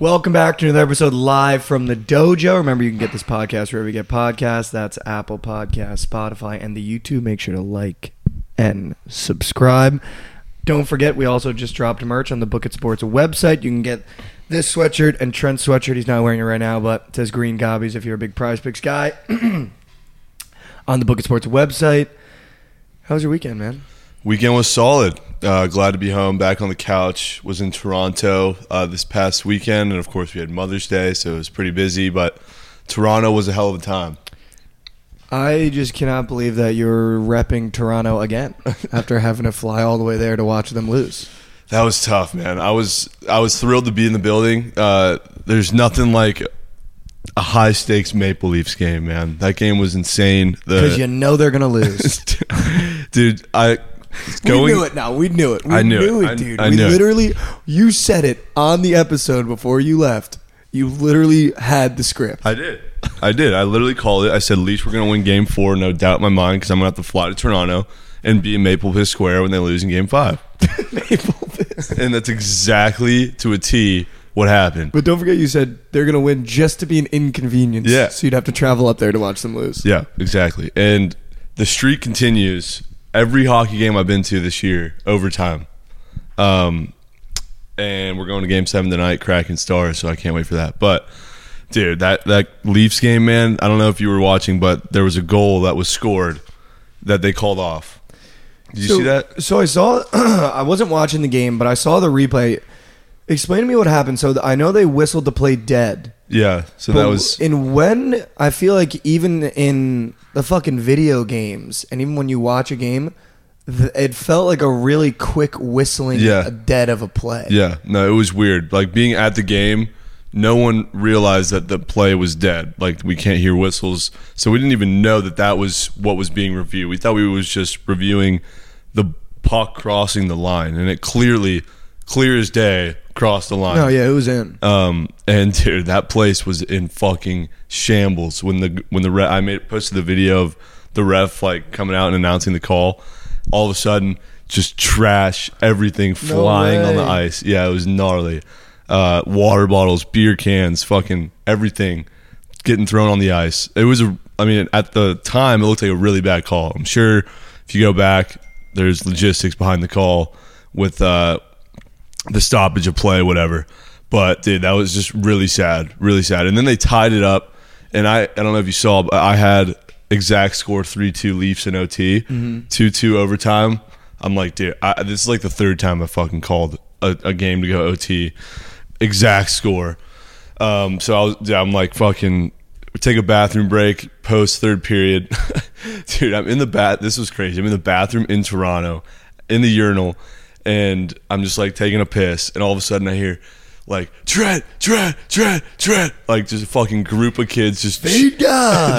Welcome back to another episode live from the dojo. Remember, you can get this podcast wherever you get podcasts. That's Apple Podcasts, Spotify, and the YouTube. Make sure to like and subscribe. Don't forget, we also just dropped merch on the Book It Sports website. You can get this sweatshirt and Trent's sweatshirt. He's not wearing it right now, but it says Green Gobbies if you're a big Prize Picks guy. on the Book It Sports website. How was your weekend, man? Weekend was solid. Uh, glad to be home, back on the couch. Was in Toronto uh, this past weekend, and of course we had Mother's Day, so it was pretty busy. But Toronto was a hell of a time. I just cannot believe that you're repping Toronto again after having to fly all the way there to watch them lose. That was tough, man. I was I was thrilled to be in the building. Uh, there's nothing like a high stakes Maple Leafs game, man. That game was insane. Because you know they're gonna lose. dude, I going, we knew it. Now we knew it. We I knew, knew it, it, dude. I, I we literally, it. you said it on the episode before you left. You literally had the script. I did. I did. I literally called it. I said, Leafs, we're going to win game four, no doubt in my mind, because I'm going to have to fly to Toronto and be in Maple Leaf Square when they lose in game five. Maple Leafs. And that's exactly to a T what happened. But don't forget, you said they're going to win just to be an inconvenience. Yeah. So you'd have to travel up there to watch them lose. Yeah, exactly. And the streak continues. Every hockey game I've been to this year, overtime. Um, and we're going to game seven tonight, Kraken Stars, so I can't wait for that. But dude, that that Leafs game, man, I don't know if you were watching, but there was a goal that was scored that they called off. Did you so, see that? So I saw. I wasn't watching the game, but I saw the replay. Explain to me what happened. So I know they whistled to play dead. Yeah. So that was in when I feel like even in the fucking video games, and even when you watch a game, th- it felt like a really quick whistling Yeah. dead of a play. Yeah, no, it was weird. Like being at the game, no one realized that the play was dead. Like we can't hear whistles, so we didn't even know that that was what was being reviewed. We thought we was just reviewing the puck crossing the line, and it clearly, clear as day, crossed the line. No, yeah, it was in. Um, and dude, that place was in fucking shambles when the when the ref, I made posted the video of the ref like coming out and announcing the call. All of a sudden, just trash, everything flying on the ice. Yeah, it was gnarly. Uh, water bottles, beer cans, fucking everything getting thrown on the ice. It was a. I mean, at the time, it looked like a really bad call. I'm sure if you go back, there's logistics behind the call with uh, the stoppage of play, whatever. But dude, that was just really sad, really sad. And then they tied it up, and I I don't know if you saw, but I had exact score three two Leafs in OT, two two overtime. I'm like, dude, I, this is like the third time I fucking called a, a game to go OT, exact score. Um, so I was, yeah, I'm like fucking take a bathroom break post third period. Dude, I'm in the bat. This was crazy. I'm in the bathroom in Toronto, in the urinal, and I'm just like taking a piss, and all of a sudden I hear like Trent, Trent, Trent, Trent, like just a fucking group of kids just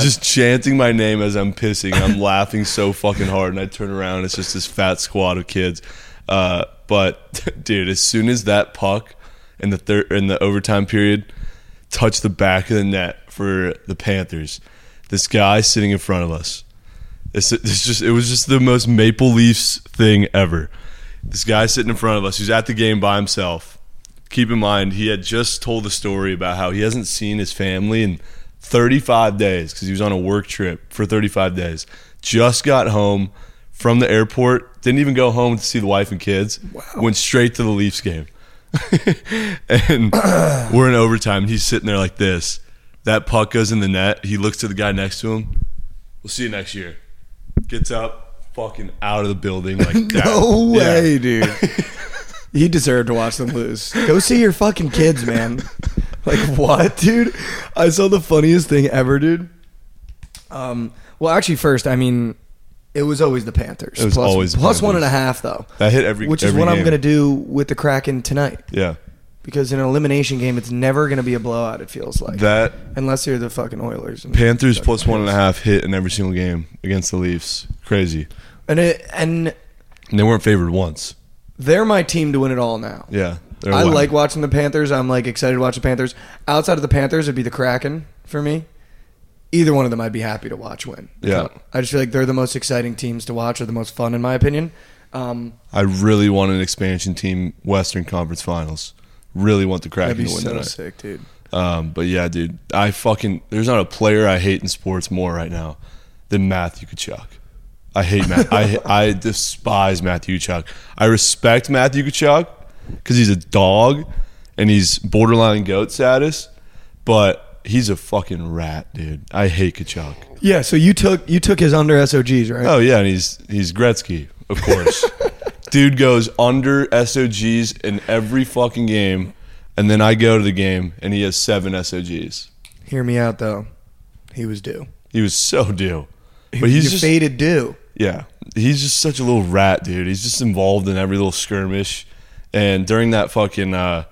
just chanting my name as I'm pissing. I'm laughing so fucking hard, and I turn around, and it's just this fat squad of kids. Uh, but dude, as soon as that puck in the third in the overtime period touched the back of the net for the Panthers, this guy sitting in front of us. This, this just it was just the most Maple Leafs thing ever. This guy sitting in front of us, who's at the game by himself. Keep in mind, he had just told the story about how he hasn't seen his family in 35 days because he was on a work trip for 35 days. Just got home from the airport, didn't even go home to see the wife and kids. wow. Went straight to the Leafs game. and we're in overtime. And he's sitting there like this. That puck goes in the net. He looks to the guy next to him. We'll see you next year. Gets up, fucking out of the building like that. No way, dude. you deserve to watch them lose. Go see your fucking kids, man. Like what, dude? I saw the funniest thing ever, dude. Um, well, actually, first, I mean, it was always the Panthers. It was Plus- always plus one and Panthers. a half, though, That hit every which is every what I'm gonna do with the Kraken tonight. Yeah. Because in an elimination game, it's never gonna be a blowout. It feels like That unless you're the fucking Oilers. Panthers plus one and a half hit in every single game against the Leafs. Crazy. and it, and And they weren't favored once. they're my team to win it all now. Yeah. I wild. like watching the Panthers. I'm like excited to watch the Panthers. Outside of the Panthers, it'd be the Kraken for me. Either one of them, I'd be happy to watch win. Yeah. I just feel like they're the most exciting teams to watch, or the most fun, in my opinion. Um, I really want an expansion team Western Conference Finals. Really want the Kraken That'd be to win so tonight. sick, dude. Um, but yeah, dude, I fucking there's not a player I hate in sports more right now than Matthew Tkachuk. I hate Matt. I I despise Matthew Tkachuk. I respect Matthew Tkachuk because he's a dog and he's borderline goat status, but he's a fucking rat, dude. I hate Tkachuk. Yeah, so you took you took his under SOGs, right? Oh yeah, and he's he's Gretzky, of course. Dude goes under SOGs in every fucking game, and then I go to the game and he has seven SOGs. Hear me out though. He was due. He was so due, but he's you just faded due. yeah, he's just such a little rat, dude. He's just involved in every little skirmish, and during that fucking uh,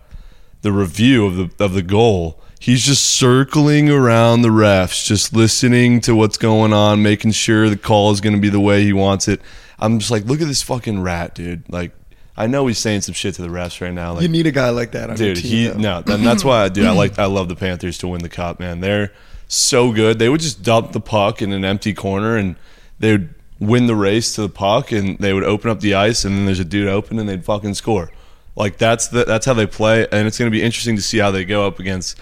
the review of the of the goal. He's just circling around the refs, just listening to what's going on, making sure the call is going to be the way he wants it. I'm just like, look at this fucking rat, dude. Like, I know he's saying some shit to the refs right now. Like, You need a guy like that on your dude, team. he though. no, and that's why I do. I like, I love the Panthers to win the cup, man. They're so good. They would just dump the puck in an empty corner, and they would win the race to the puck, and they would open up the ice, and then there's a dude open, and they'd fucking score. Like that's the that's how they play, and it's going to be interesting to see how they go up against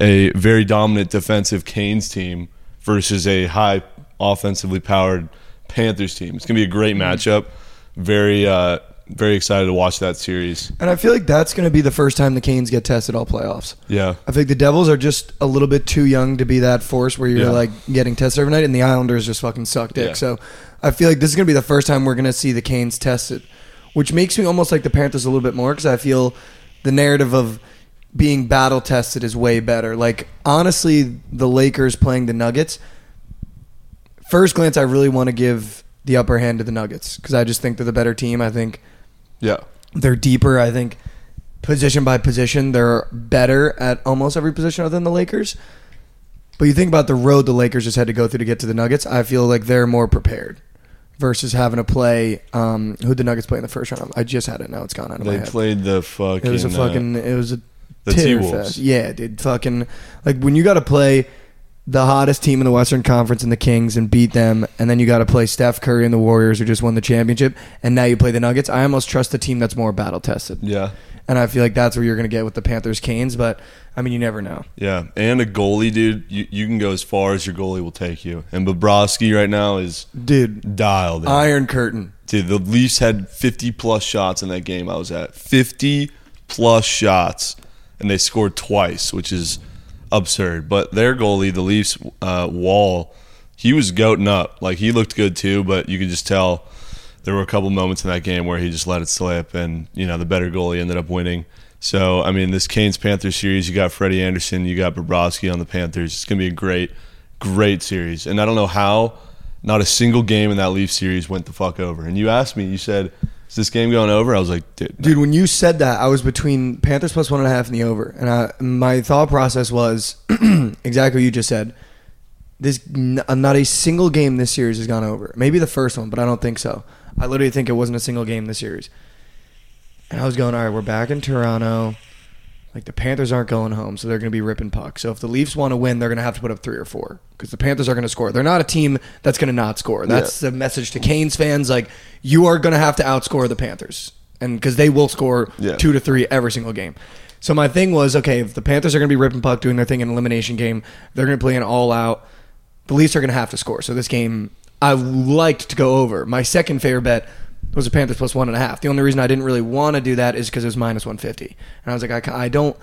a very dominant defensive Canes team versus a high offensively powered Panthers team. It's going to be a great Mm-hmm. matchup. Very uh, very excited to watch that series. And I feel like that's going to be the first time the Canes get tested all playoffs. Yeah. I think the Devils are just a little bit too young to be that force where you're Yeah. like getting tested every night, and the Islanders just fucking suck dick. Yeah. So I feel like this is going to be the first time we're going to see the Canes tested, which makes me almost like the Panthers a little bit more because I feel the narrative of being battle tested is way better. Like honestly, the Lakers playing the Nuggets. First glance, I really want to give the upper hand to the Nuggets because I just think they're the better team. I think Yeah. they're deeper. I think position by position, they're better at almost every position other than the Lakers. But you think about the road the Lakers just had to go through to get to the Nuggets. I feel like they're more prepared versus having to play. Um, who the Nuggets play in the first round? I just had it. Now it's gone out of my They played the fucking. it was a uh, fucking. it was a the T-Wolves. fest. Yeah, dude. Fucking like when you got to play the hottest team in the Western Conference and the Kings and beat them, and then you got to play Steph Curry and the Warriors who just won the championship, and now you play the Nuggets. I almost trust the team that's more battle tested. yeah, And I feel like that's where you're going to get with the Panthers Canes, but I mean, you never know. yeah, and a goalie, dude. You you can go as far as your goalie will take you. And Bobrovsky right now is Dude, dialed. In. Iron Curtain. Dude, the Leafs had 50 plus shots in that game I was at. 50 plus shots, and they scored twice, which is absurd. But their goalie, the Leafs, uh, Woll, he was goating up. Like he looked good too, but you could just tell there were a couple moments in that game where he just let it slip, and you know the better goalie ended up winning. So I mean, this Canes Panthers series, you got Freddie Andersen, you got Bobrovsky on the Panthers. It's gonna be a great, great series, and I don't know how not a single game in that Leaf series went the fuck over. And you asked me, you said, "Is this game going over?" I was like, "Dude, Dude, when you said that, I was between Panthers plus one and a half and the over. And I, my thought process was exactly what you just said. This uh, Not a single game this series has gone over. Maybe the first one, but I don't think so. I literally think it wasn't a single game this series. And I was going, all right, we're back in Toronto. Like the Panthers aren't going home, so they're going to be ripping pucks. So if the Leafs want to win, they're going to have to put up three or four because the Panthers are going to score. They're not a team that's going to not score. That's the message to Canes fans. Like you are going to have to outscore the Panthers, and because they will score Yeah. two to three every single game. So my thing was, okay, if the Panthers are going to be ripping puck, doing their thing in an elimination game, they're going to play an all out. The Leafs are going to have to score. So this game, I liked to go over. My second favorite bet was the Panthers plus one and a half. The only reason I didn't really want to do that is because it was minus 150. And I was like, I, I don't.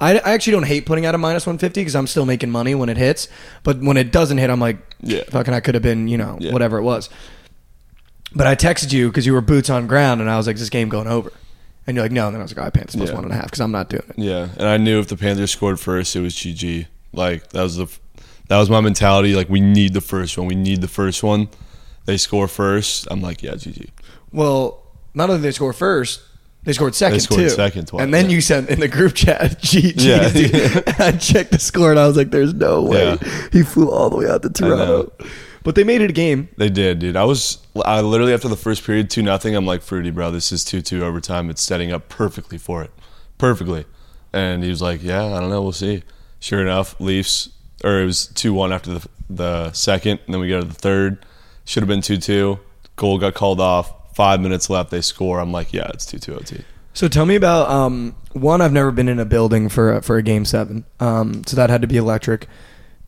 I, I actually don't hate putting out a minus 150 because I'm still making money when it hits. But when it doesn't hit, I'm like, Yeah. fucking, I could have been, you know, Yeah. whatever it was. But I texted you because you were boots on ground, and I was like, is this game going over? And you're like, no. And then I was like, all right, Panthers plus Yeah. one and a half because I'm not doing it. yeah." And I knew if the Panthers scored first, it was GG. Like that was the that was my mentality. Like we need the first one. We need the first one. They score first. I'm like, yeah, GG. Well, not only did they score first, they scored second scored too. second twice, and then yeah. you sent in the group chat GG. Yeah. I checked the score and I was like, "There's no way he flew all the way out to Toronto." But they made it a game. They did, dude. I was I literally after the first period, two nothing. I'm like, Fruity, bro, this is two two overtime. It's setting up perfectly for it, perfectly. And he was like, Yeah, I don't know, we'll see. Sure enough, Leafs, or it was two one after the the second, and then we go to the third. Should have been two two. Goal got called off. Five minutes left, they score. I'm like, Yeah, it's two two OT. So tell me about um, one. I've never been in a building for a, for a game seven, um, so that had to be electric.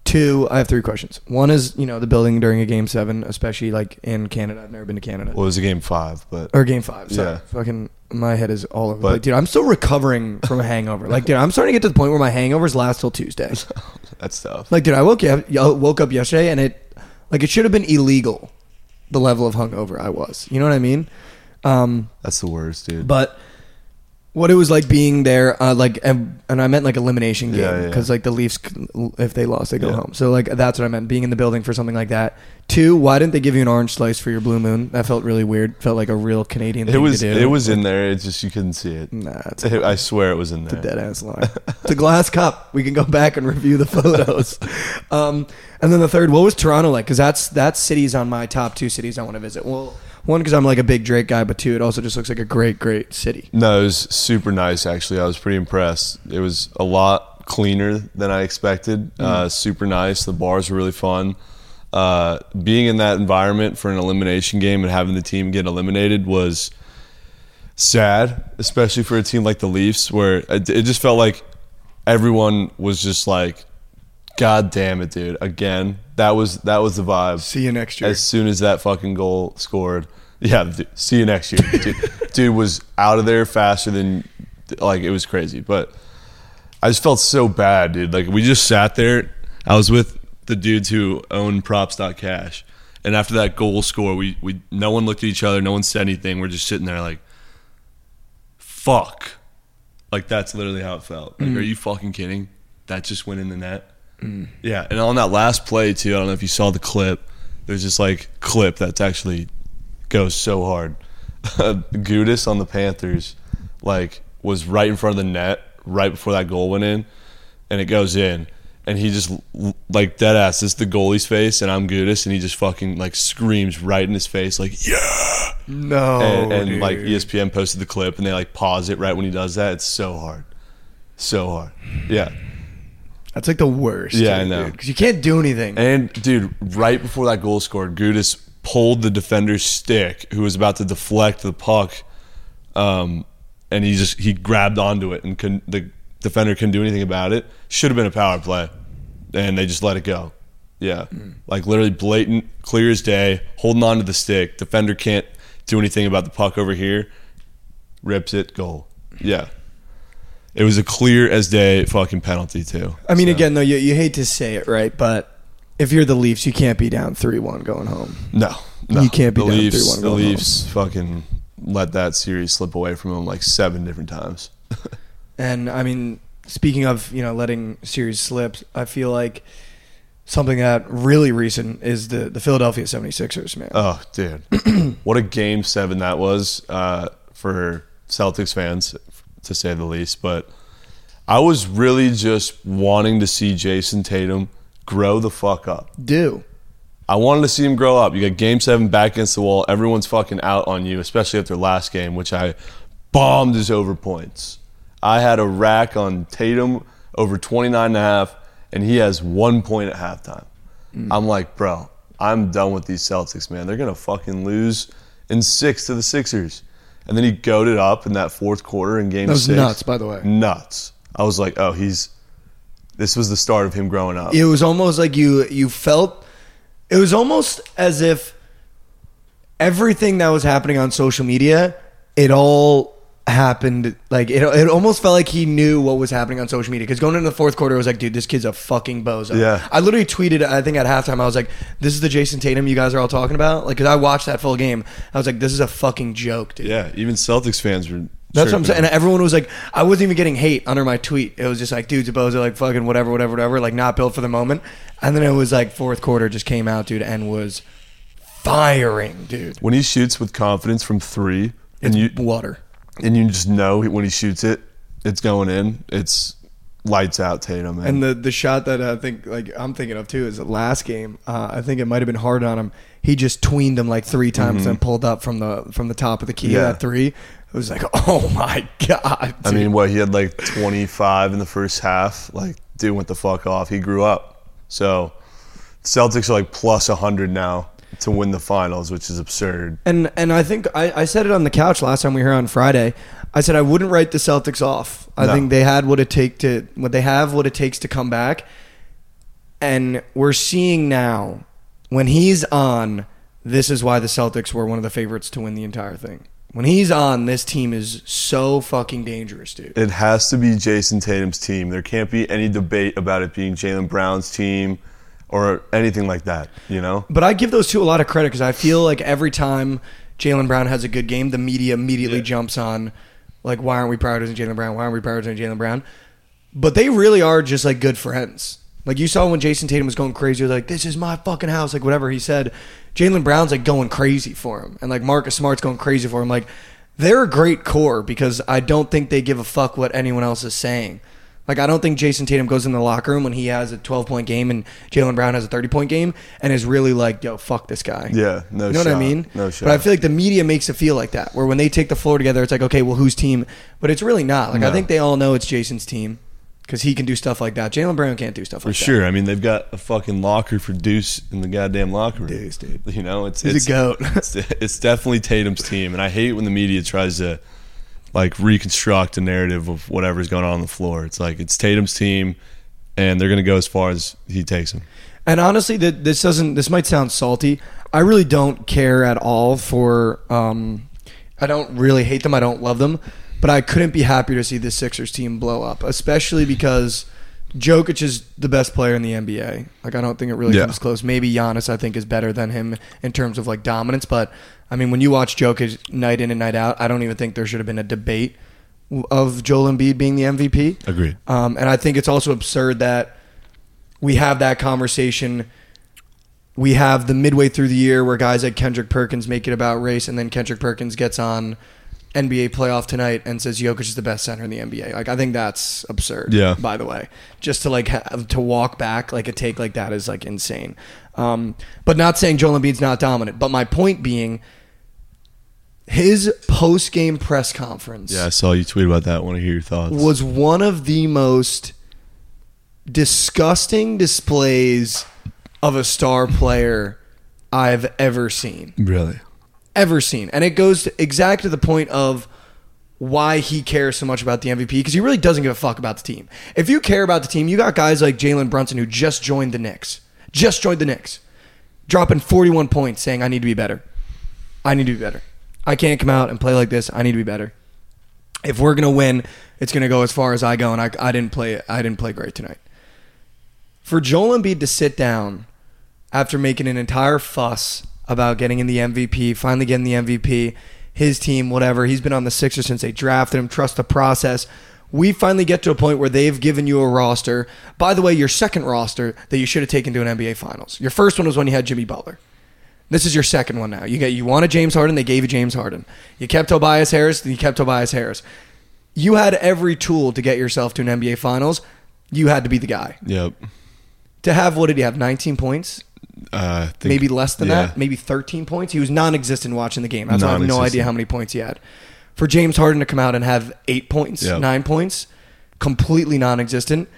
Two, I have three questions. One is you know the building during a game seven, especially like in Canada. I've never been to Canada Well, it was a game five, but or game five. Sorry, Yeah. fucking my head is all over. But- But dude, I'm still recovering from a hangover. Like, dude, I'm starting to get to the point where my hangovers last till Tuesday. that's tough. Like, dude, I woke up, I woke up yesterday, and it, like, it should have been illegal, the level of hungover I was. You know what I mean? Um, That's the worst, dude. but what it was like being there, uh, like, and, and I meant like elimination Yeah, game yeah. because like the Leafs, if they lost, they go Yeah. home. So like that's what I meant, being in the building for something like that. Two, why didn't they give you an orange slice for your blue moon? That felt really weird. Felt like a real Canadian. it was to do. it was in there. It's just you couldn't see it. Nah, it's I swear it was in there. dead ass lie. it's a glass cup. We can go back and review the photos. Um, and then the third, what was Toronto like? Because that's that's cities on my top two cities I want to visit. Well, one because I'm like a big Drake guy, but two, it also just looks like a great, great city. No, it was super nice. Actually, I was pretty impressed. It was a lot cleaner than I expected. Uh, super nice. The bars were really fun. Uh, being in that environment for an elimination game and having the team get eliminated was sad, especially for a team like the Leafs, where it, it just felt like everyone was just like, "God damn it, dude!" Again, that was that was the vibe. See you next year. As soon as that fucking goal scored, yeah, dude, see you next year. Dude, dude was out of there faster than like it was crazy. But I just felt so bad, dude. Like we just sat there. I was with the dudes who own props.cash. And after that goal score, we, we no one looked at each other, no one said anything. We're just sitting there like fuck. Like that's literally how it felt. Like, mm. are you fucking kidding? That just went in the net. Mm. Yeah, and on that last play too, I don't know if you saw the clip. There's this like clip that's actually goes so hard. Gudas on the Panthers, like, was right in front of the net right before that goal went in, and it goes in, and he just like dead ass. This is the goalie's face, and I'm Gudas, and he just fucking like screams right in his face, like yeah, no, and, and like. ESPN posted the clip, and they like pause it right when he does that. It's so hard, so hard. Yeah. That's like the worst. Yeah, I know. because you can't do anything. And dude, right before that goal scored, Gudas pulled the defender's stick, who was about to deflect the puck, um, and he just he grabbed onto it, and couldn't, the defender couldn't do anything about it. Should have been a power play, and they just let it go. Yeah, like literally blatant, clear as day, holding on to the stick. Defender can't do anything about the puck over here. Rips it, goal. Yeah. It was a clear as day fucking penalty too. I mean, So- again, though, you, you hate to say it, right? But if you're the Leafs, you can't be down three one going home. No, no. You can't be the down Leafs. 3-1 The going Leafs fucking let that series slip away from them like seven different times. And I mean, speaking of you know letting series slip, I feel like something that really recent is the the Philadelphia 76ers, man. Oh, dude, what a game seven that was uh, for Celtics fans, to say the least. But I was really just wanting to see Jayson Tatum grow the fuck up. Do I wanted to see him grow up. You got game seven back against the wall. Everyone's fucking out on you, especially after last game, which I bombed his over points. I had a rack on Tatum over 29 and a half, and he has one point at halftime. Mm. I'm like, bro, I'm done with these Celtics, man. They're going to fucking lose in six to the Sixers. And then he goaded up in that fourth quarter in game that was six. nuts, by the way. Nuts. I was like, oh, he's. This was the start of him growing up. It was almost like you you felt. It was almost as if everything that was happening on social media, it all happened like it. It almost felt like he knew what was happening on social media because going into the fourth quarter, it was like, dude, this kid's a fucking bozo. Yeah. I literally tweeted. I think at halftime, I was like, this is the Jayson Tatum you guys are all talking about. Like, because I watched that full game, I was like, this is a fucking joke, dude. Yeah, even Celtics fans were. That's what I'm saying. And everyone was like, I wasn't even getting hate under my tweet. It was just like, dude's a bozo, like fucking whatever, whatever, whatever, like not built for the moment. And then it was like fourth quarter just came out, dude, and was firing, dude. when he shoots with confidence from three, and you Water. And you just know when he shoots it, it's going in. It's lights out Tatum. Man. And the the shot that I think like I'm thinking of too is the last game. Uh, I think it might have been hard on him. He just tweened him like three times and pulled up from the from the top of the key Mm-hmm. Yeah. at three. It was like, oh my god. I mean, what he had like 25 in the first half. Like, dude went the fuck off. He grew up. So, Celtics are like plus 100 now to win the finals, which is absurd. And and I think I, I said it on the couch last time we were here on Friday. I said I wouldn't write the Celtics off. I No. think they had what it take to what they have what it takes to come back. And we're seeing now when he's on, this is why the Celtics were one of the favorites to win the entire thing. When he's on, this team is so fucking dangerous, dude. It has to be Jayson Tatum's team. There can't be any debate about it being Jaylen Brown's team or anything like that. You know? But I give those two a lot of credit because I feel like every time Jaylen Brown has a good game, the media immediately Yeah. jumps on, like, why aren't we prioritizing Jaylen Brown? Why aren't we prioritizing Jaylen Brown? But they really are just like good friends. Like you saw when Jayson Tatum was going crazy, like, "This is my fucking house," like whatever he said. Jaylen Brown's like going crazy for him, and like Marcus Smart's going crazy for him. Like they're a great core because I don't think they give a fuck what anyone else is saying. Like I don't think Jayson Tatum goes in the locker room when he has a 12 point game and Jaylen Brown has a 30 point game and is really like, "Yo, fuck this guy." Yeah, no you know what I mean? No But. I feel like the media makes it feel like that, where when they take the floor together, it's like, okay, well, whose team? But it's really not. Like I think they all know it's Jayson's team because he can do stuff like that. Jaylen Brown can't do stuff For like that. sure. I mean, they've got a fucking locker for Deuce in the goddamn locker room. Deuce, dude. You know, it's He's a goat. it's, it's definitely Tatum's team, and I hate when the media tries to like reconstruct a narrative of whatever's going on on the floor. It's like it's Tatum's team, and they're gonna go as far as he takes them. And honestly, that this doesn't. This might sound salty. I really don't care at all for. Um, I don't really hate them. I don't love them, but I couldn't be happier to see this Sixers team blow up, especially because Jokic is the best player in the NBA. Like I don't think it really Yeah. comes close. Maybe Giannis, I think, is better than him in terms of like dominance. But I mean, when you watch Jokic night in and night out, I don't even think there should have been a debate of Joel Embiid being the MVP. Agreed. Um, and I think it's also absurd that we have that conversation. We have the midway through the year where guys like Kendrick Perkins make it about race, and then Kendrick Perkins gets on NBA playoff tonight and says Jokic is the best center in the NBA. Like I think that's absurd. Yeah. By the way, just to like have to walk back like a take like that is like insane. Um, but not saying Joel Embiid's not dominant. But my point being, his post game press conference Yeah, I saw you tweet about that. Want to hear your thoughts? was one of the most disgusting displays of a star player I've ever seen. really? Ever seen. And it goes to exact to the point of why he cares so much about the MVP because he really doesn't give a fuck about the team. If you care about the team, you got guys like Jalen Brunson who just joined the Knicks. Just joined the Knicks. Dropping 41 points saying, I need to be better. I need to be better. I can't come out and play like this. I need to be better. If we're gonna win, it's gonna go as far as I go, and I, I didn't play. I didn't play great tonight. For Joel Embiid to sit down after making an entire fuss about getting in the MVP, finally getting the MVP, his team, whatever. He's been on the Sixers since they drafted him. Trust the process. We finally get to a point where they've given you a roster. By the way, your second roster that you should have taken to an NBA Finals. Your first one was when you had Jimmy Butler. This is your second one now. You get you wanted James Harden, they gave you James Harden. You kept Tobias Harris, then you kept Tobias Harris. You had every tool to get yourself to an NBA Finals. You had to be the guy. Yep. To have what did he have? 19 points? Uh, think- maybe less than yeah. that, maybe 13 points. He was non-existent watching the game. That's why I have no idea how many points he had. For James Harden to come out and have eight points, Yep. nine points, completely non-existent.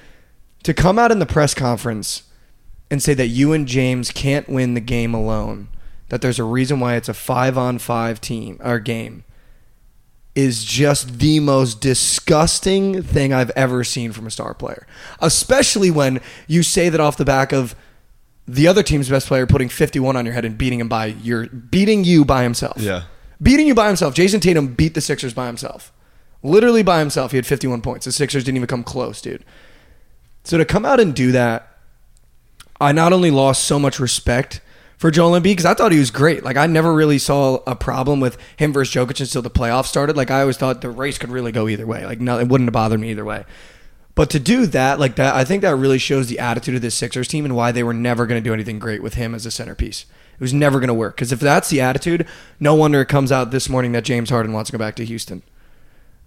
To come out in the press conference and say that you and James can't win the game alone, that there's a reason why it's a five-on-five team or game, is just the most disgusting thing I've ever seen from a star player. Especially when you say that off the back of the other team's best player putting 51 on your head and beating him by your beating you by himself. Yeah. Beating you by himself. Jayson Tatum beat the Sixers by himself. Literally by himself. He had 51 points. The Sixers didn't even come close, dude. So to come out and do that, I not only lost so much respect for Joel Embiid because I thought he was great. Like I never really saw a problem with him versus Jokic until the playoffs started. Like I always thought the race could really go either way. Like no, it wouldn't have bothered me either way. But to do that, like that, I think that really shows the attitude of this Sixers team and why they were never going to do anything great with him as a centerpiece. It was never going to work because if that's the attitude, no wonder it comes out this morning that James Harden wants to go back to Houston.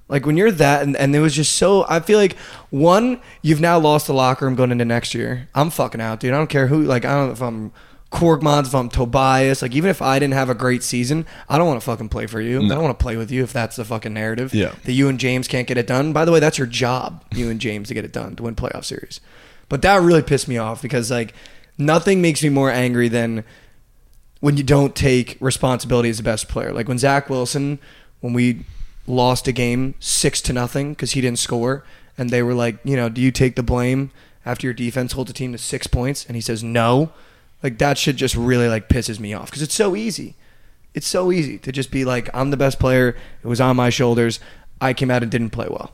Like when you're that, and, and it was just so. I feel like one, you've now lost the locker room going into next year. I'm fucking out, dude. I don't care who. Like I don't know if I'm Korgmans, if I'm Tobias. Like even if I didn't have a great season, I don't want to fucking play for you. I don't want to play with you if that's the fucking narrative. Yeah. That you and James can't get it done. By the way, that's your job, you and James, to get it done to win playoff series. But that really pissed me off because like nothing makes me more angry than when you don't take responsibility as the best player. Like when Zach Wilson, when we lost a game six to nothing because he didn't score, and they were like, you know, do you take the blame after your defense holds a team to six points? And he says no. Like that shit just really like pisses me off because it's so easy. It's so easy to just be like, I'm the best player. It was on my shoulders. I came out and didn't play well.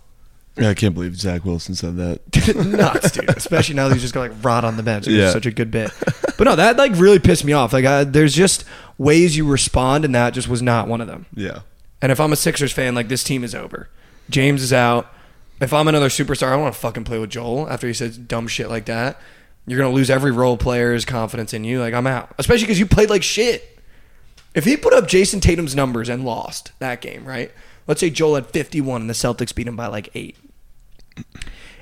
Yeah, I can't believe Zach Wilson said that. Nuts, dude. Especially now that he's just gonna like rot on the bench. It was Yeah. such a good bit. But no, that like really pissed me off. Like, I, there's just ways you respond, and that just was not one of them. Yeah. And if I'm a Sixers fan, like this team is over. James is out. If I'm another superstar, I don't want to fucking play with Joel after he says dumb shit like that. You're gonna lose every role player's confidence in you. Like I'm out, especially because you played like shit. If he put up Jayson Tatum's numbers and lost that game, right? Let's say Joel had 51 and the Celtics beat him by like eight,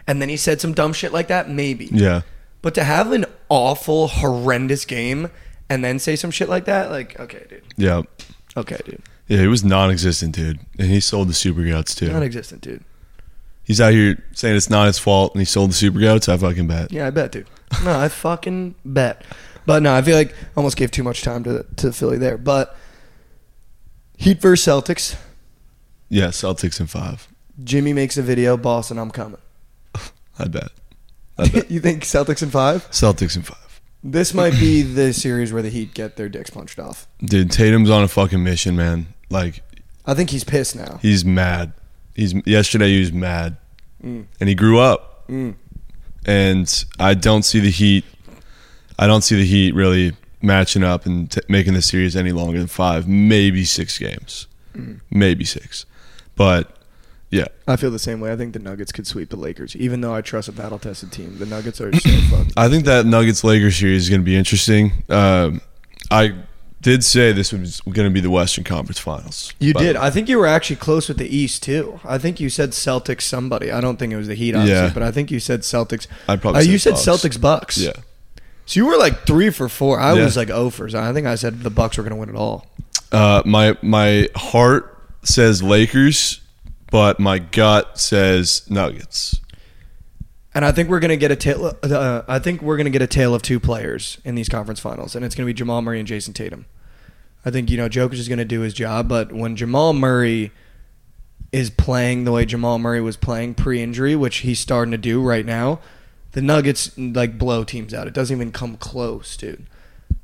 and then he said some dumb shit like that, maybe. Yeah. But to have an awful, horrendous game and then say some shit like that, like okay, dude. Yeah. Okay, dude. Yeah, he was non-existent, dude, and he sold the super goats too. Non-existent, dude. He's out here saying it's not his fault, and he sold the super goats. I fucking bet. Yeah, I bet, dude. No, I fucking bet. But no, I feel like I almost gave too much time to to Philly there. But Heat versus Celtics. Yeah, Celtics in five. Jimmy makes a video. Boston, I'm coming. I bet. I bet. you think Celtics in five? Celtics in five. This might be the series where the Heat get their dicks punched off. Dude, Tatum's on a fucking mission, man. Like I think he's pissed now. he's mad. He's yesterday he was mad, Mm. and he grew up. Mm. And I don't see the Heat. I don't see the Heat really matching up and t- making the series any longer than five, maybe six games, Mm. maybe six. But yeah, I feel the same way. I think the Nuggets could sweep the Lakers, even though I trust a battle tested team. The Nuggets are so fun. I think that Nuggets Lakers series is going to be interesting. Um, I did say this was going to be the Western Conference Finals. You did. I think you were actually close with the East too. I think you said Celtics somebody. I don't think it was the Heat, obviously, Yeah. but I think you said Celtics. I'd probably Uh, you said Bucks. Celtics Bucks. Yeah. So you were like three for four. I Yeah. was like oh for. I think I said the Bucks were going to win it all. Uh, my my heart says Lakers, but my gut says Nuggets. And I think we're going to get a tale. Uh, I think we're going to get a tale of two players in these conference finals, and it's going to be Jamal Murray and Jayson Tatum. I think you know Jokic is going to do his job, but when Jamal Murray is playing the way Jamal Murray was playing pre-injury, which he's starting to do right now, the Nuggets like blow teams out. It doesn't even come close, dude.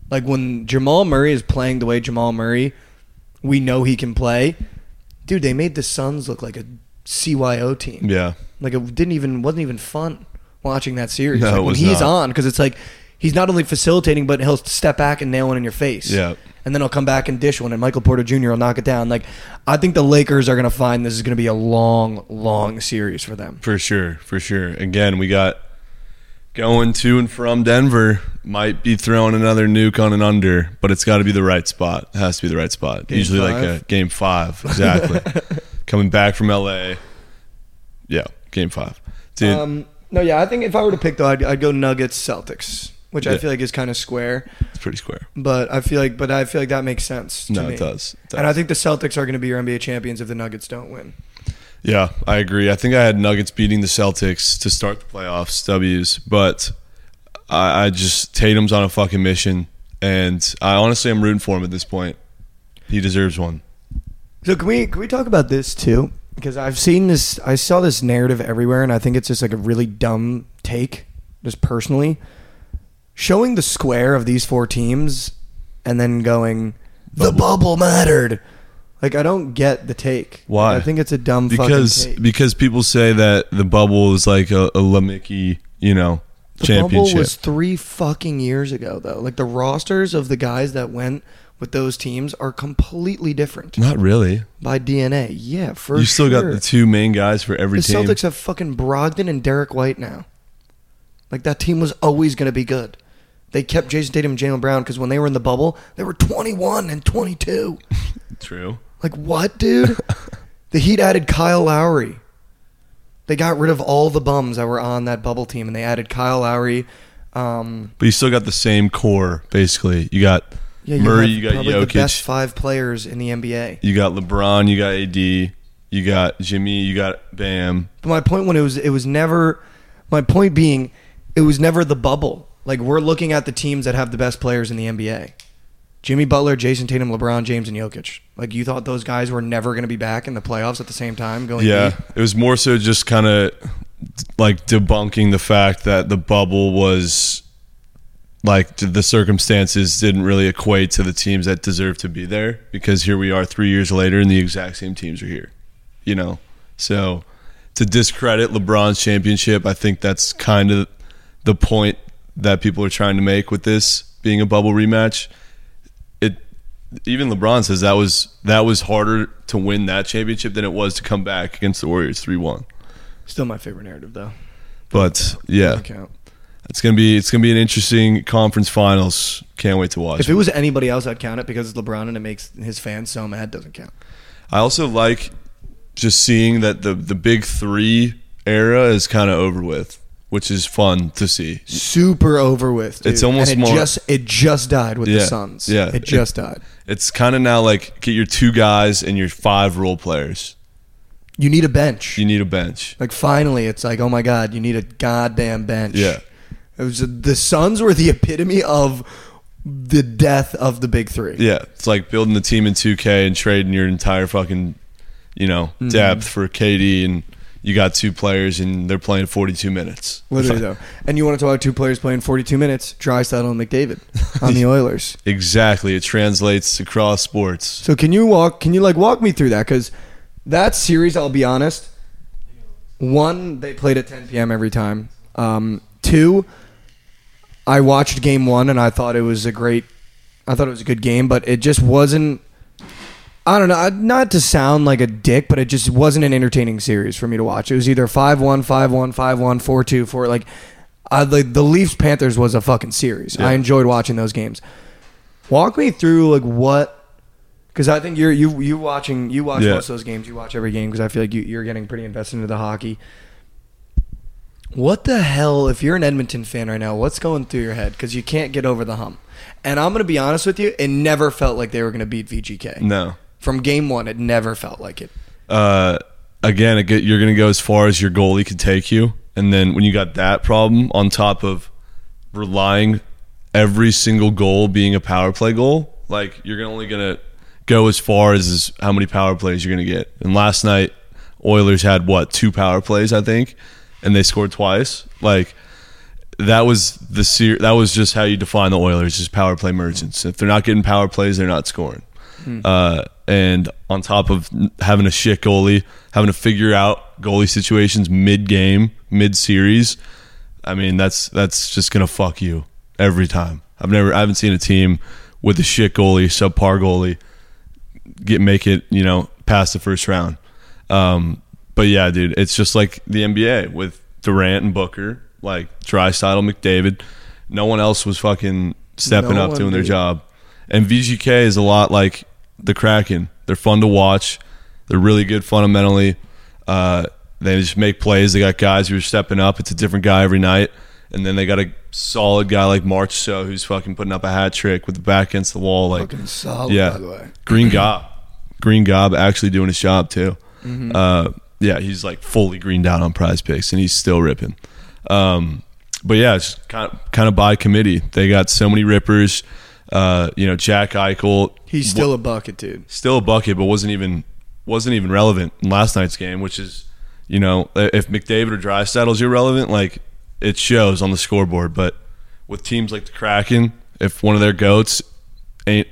Like when Jamal Murray is playing the way Jamal Murray, we know he can play. Dude, they made the Suns look like a CYO team. Yeah, Like it didn't even wasn't even fun watching that series. No, like it when was he's not. on because it's like he's not only facilitating but he'll step back and nail one in your face. Yeah. And then he'll come back and dish one and Michael Porter Jr. will knock it down. Like I think the Lakers are going to find this is going to be a long long series for them. for sure, for sure. Again, we got going to and from Denver. Might be throwing another nuke on an under, but it's got to be the right spot. It has to be the right spot. Game Usually like a game five, exactly. Coming back from LA. Yeah, game five, dude. Um, no, yeah, I think if I were to pick though, I'd, I'd go Nuggets Celtics, which I Yeah. feel like is kind of square. it's pretty square. But I feel like, but I feel like that makes sense. To No, me. it does. It And I think the Celtics are going to be your NBA champions if the Nuggets don't win. Yeah, I agree. I think I had Nuggets beating the Celtics to start the playoffs, W's, but I, I just Tatum's on a fucking mission, and I honestly am rooting for him at this point. He deserves one. So can we can we talk about this too? Because I've seen this, I saw this narrative everywhere, and I think it's just like a really dumb take, just personally, showing the square of these four teams, and then going, the bubble mattered. Like I don't get the take. Why? I think it's a dumb Because fucking take. because people say that the bubble is like a, a Lamicki, you know, The championship. bubble was three fucking years ago, though. Like the rosters of the guys that went with those teams are completely different Not really. by DNA. Yeah, for you still sure. got the two main guys for every the team. Celtics have fucking Brogdon and Derrick White now. Like that team was always going to be good. They kept Jayson Tatum and Jaylen Brown because when they were in the bubble, they were 21 and 22. True. Like what, dude? the Heat added Kyle Lowry. They got rid of all the bums that were on that bubble team, and they added Kyle Lowry. Um, But you still got the same core, basically. You got yeah, Murray, have you got probably the best five players in the NBA. you got LeBron, you got AD, you got Jimmy, you got Bam. But my point when it was it was never my point being it was never the bubble. Like we're looking at the teams that have the best players in the NBA. Jimmy Butler, Jayson Tatum, LeBron James, and Jokic. Like you thought those guys were never going to be back in the playoffs at the same time going Yeah, deep? it was more so just kind of like debunking the fact that the bubble was like the circumstances didn't really equate to the teams that deserve to be there because here we are 3 years later and the exact same teams are here. You know. So to discredit LeBron's championship, I think that's kind of the point that people are trying to make with this being a bubble rematch. It even LeBron says that was that was harder to win that championship than it was to come back against the Warriors three one. Still my favorite narrative though. But yeah. It's gonna be it's gonna be an interesting conference finals. Can't wait to watch. If it was anybody else, I'd count it because it's LeBron and it makes his fans so mad. Doesn't count. I also like just seeing that the the big three era is kind of over with, which is fun to see. Super over with. dude. It's almost and it more- just it just died with the Yeah, Suns. yeah. it just died. It's kind of now like get your two guys and your five role players. You need a bench. You need a bench. Like finally, it's like, oh my god, you need a goddamn bench. Yeah. It was the Suns were the epitome of the death of the big three. Yeah, it's like building the team in 2K and trading your entire fucking, you know, Mm-hmm. depth for KD, and you got two players and they're playing 42 minutes. Literally though, and you want to talk about two players playing 42 minutes, Draisaitl and McDavid on the Oilers. Exactly, it translates across sports. So can you walk? Can you like walk me through that? Because that series, I'll be honest. One, they played at 10 p.m. every time. Um, two, I watched game one and I thought it was a great. I thought it was a good game, but it just wasn't. I don't know. Not to sound like a dick, but it just wasn't an entertaining series for me to watch. It was either 5 1, 5 1, 5 1, 4 2, 4. Like, I, like the Leafs Panthers was a fucking series. Yeah. I enjoyed watching those games. Walk me through, like, what because I think you're you you watching you watch Yeah. most of those games. You watch every game because I feel like you, you're getting pretty invested into the hockey. What the hell, if you're an Edmonton fan right now, what's going through your head? Because you can't get over the hump. And I'm gonna be honest with you, it never felt like they were gonna beat VGK. No. From game one, it never felt like it. Uh, again, it you're going to go as far as your goalie could take you. And then when you got that problem on top of relying every single goal being a power play goal, like you're only going to go as far as, as how many power plays you're going to get. And last night, Oilers had what, two power plays, I think, and they scored twice. Like, that was the ser- that was just how you define the Oilers, just power play merchants. If they're not getting power plays, they're not scoring. Uh, and on top of having a shit goalie, having to figure out goalie situations mid game, mid series, I mean that's that's just gonna fuck you every time. I've never I haven't seen a team with a shit goalie, subpar goalie, get make it you know past the first round. Um, but yeah, dude, it's just like the NBA with Durant and Booker, like Draisaitl, McDavid. No one else was fucking stepping No up doing their job. And VGK is a lot like the Kraken. They're fun to watch. They're really good fundamentally. Uh, they just make plays. They got guys who are stepping up. It's a different guy every night. And then they got a solid guy like Marchessault who's fucking putting up a hat trick with the back against the wall. Like Fucking solid, yeah, by the way. Green Gob, Green Gob actually doing his job too. Mm-hmm. Uh, yeah, he's like fully greened out on Prize Picks, and he's still ripping. Um, but yeah, it's kind of, kind of by committee. They got so many rippers. Uh, you know, Jack Eichel. He's still a bucket, dude. still a bucket, but wasn't even wasn't even relevant in last night's game. Which is, you know, if McDavid or Draisaitl's irrelevant, like it shows on the scoreboard. But with teams like the Kraken, if one of their goats ain't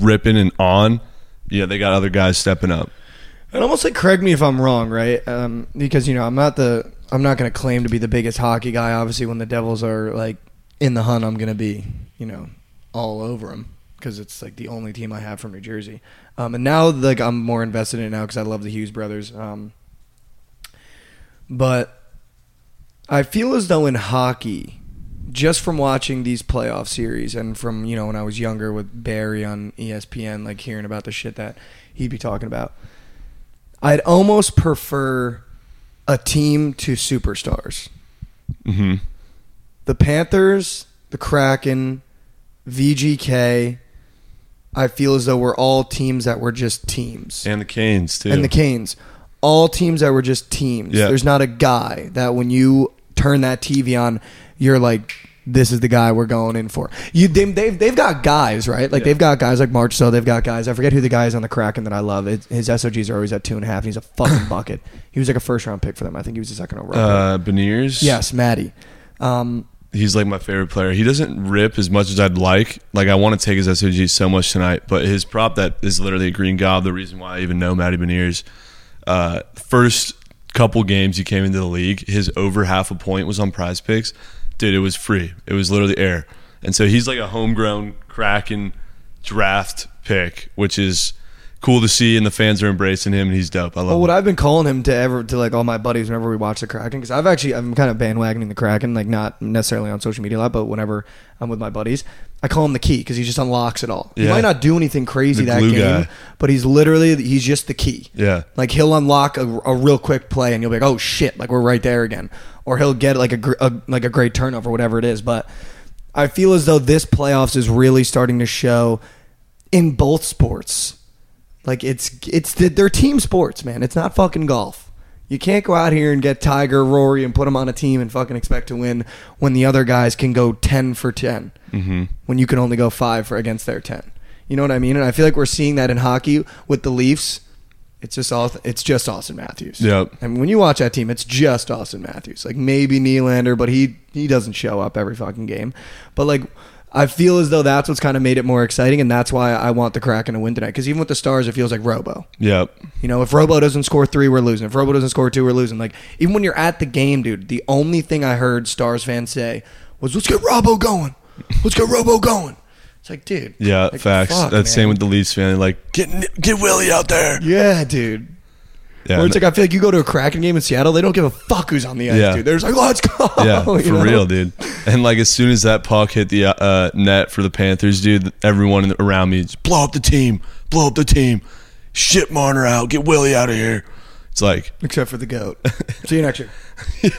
ripping and on, yeah, they got other guys stepping up. And almost like correct me if I'm wrong, right? Um, because you know I'm not the I'm not going to claim to be the biggest hockey guy. Obviously, when the Devils are like in the hunt, I'm going to be you know all over them because it's like the only team I have from New Jersey. Um, and now like I'm more invested in it now because I love the Hughes brothers. Um, but I feel as though in hockey, just from watching these playoff series and from you know when I was younger with Barry on ESPN, like hearing about the shit that he'd be talking about. I'd almost prefer a team to superstars. hmm The Panthers, the Kraken, VGK. I feel as though we're all teams that were just teams. And the Canes too. And the Canes, all teams that were just teams. Yeah. There's not a guy that when you turn that TV on, you're like this is the guy we're going in for. You they, they've they've got guys right, like Yeah. they've got guys like March. So they've got guys. I forget who the guy is on the Kraken that I love. It, his SOGs are always at two and a half. And he's a fucking bucket. He was like a first round pick for them. I think he was a second overall. Uh, Beniers. Yes, Matty. Um, he's like my favorite player. He doesn't rip as much as I'd like. Like I want to take his SOG so much tonight, but his prop that is literally a green gob. The reason why I even know Matty Beniers. Uh, first couple games he came into the league, his over half a point was on Prize Picks. Dude, it was free. It was literally air. And so he's like a homegrown Kraken draft pick, which is cool to see, and the fans are embracing him, and he's dope. I love Well, him. what I've been calling him to ever to like all my buddies whenever we watch the Kraken because I've actually I'm kind of bandwagoning the Kraken like not necessarily on social media a lot but whenever I'm with my buddies I call him the key because he just unlocks it all. He might not do anything crazy The that game, guy. but he's literally he's just the key. Yeah. like he'll unlock a, a real quick play and you'll be like oh shit like we're right there again, or he'll get like a, a like a great turnover whatever it is. But I feel as though this playoffs is really starting to show in both sports. Like it's it's they're team sports, man. It's not fucking golf. You can't go out here and get Tiger, Rory, and put them on a team and fucking expect to win when the other guys can go ten for 10 Mhm. when you can only go five for against their ten. You know what I mean? And I feel like we're seeing that in hockey with the Leafs. It's just all it's just Auston Matthews. Yep. And when you watch that team, it's just Auston Matthews. Like maybe Nylander, but he he doesn't show up every fucking game. But like I feel as though that's what's kind of made it more exciting, and that's why I want the crack Kraken to win tonight. Because even with the Stars, it feels like Robo. Yep. You know, if Robo doesn't score three, we're losing. If Robo doesn't score two, we're losing. Like even when you're at the game, dude, the only thing I heard Stars fans say was, "Let's get Robo going. Let's get Robo going." It's like, dude. Yeah, like, facts. fuck, That's same with the Leafs fan. Like, get get Willie out there. Yeah, dude. Yeah, Where it's like I feel like you go to a Kraken game in Seattle, they don't give a fuck who's on the ice, Yeah. dude. They're just like, let's go. yeah, for know? real, dude. And like as soon as that puck hit the uh, net for the Panthers, dude, everyone around me just blow up the team, blow up the team, shit Marner out, get Willie out of here. It's like, Except for the goat. See you next year.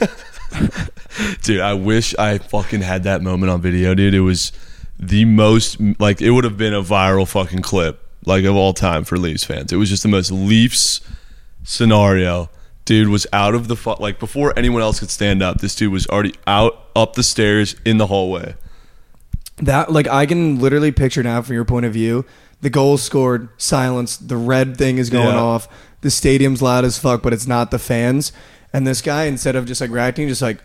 dude, I wish I fucking had that moment on video, dude. It was the most like it would have been a viral fucking clip like of all time for Leafs fans. It was just the most Leafs scenario. Dude was out of the fu- like before anyone else could stand up. This dude was already out up the stairs in the hallway. That like I can literally picture now from your point of view, the goal scored, silence, the red thing is going Yeah. off, the stadium's loud as fuck, but it's not the fans. And this guy, instead of just like reacting, just like,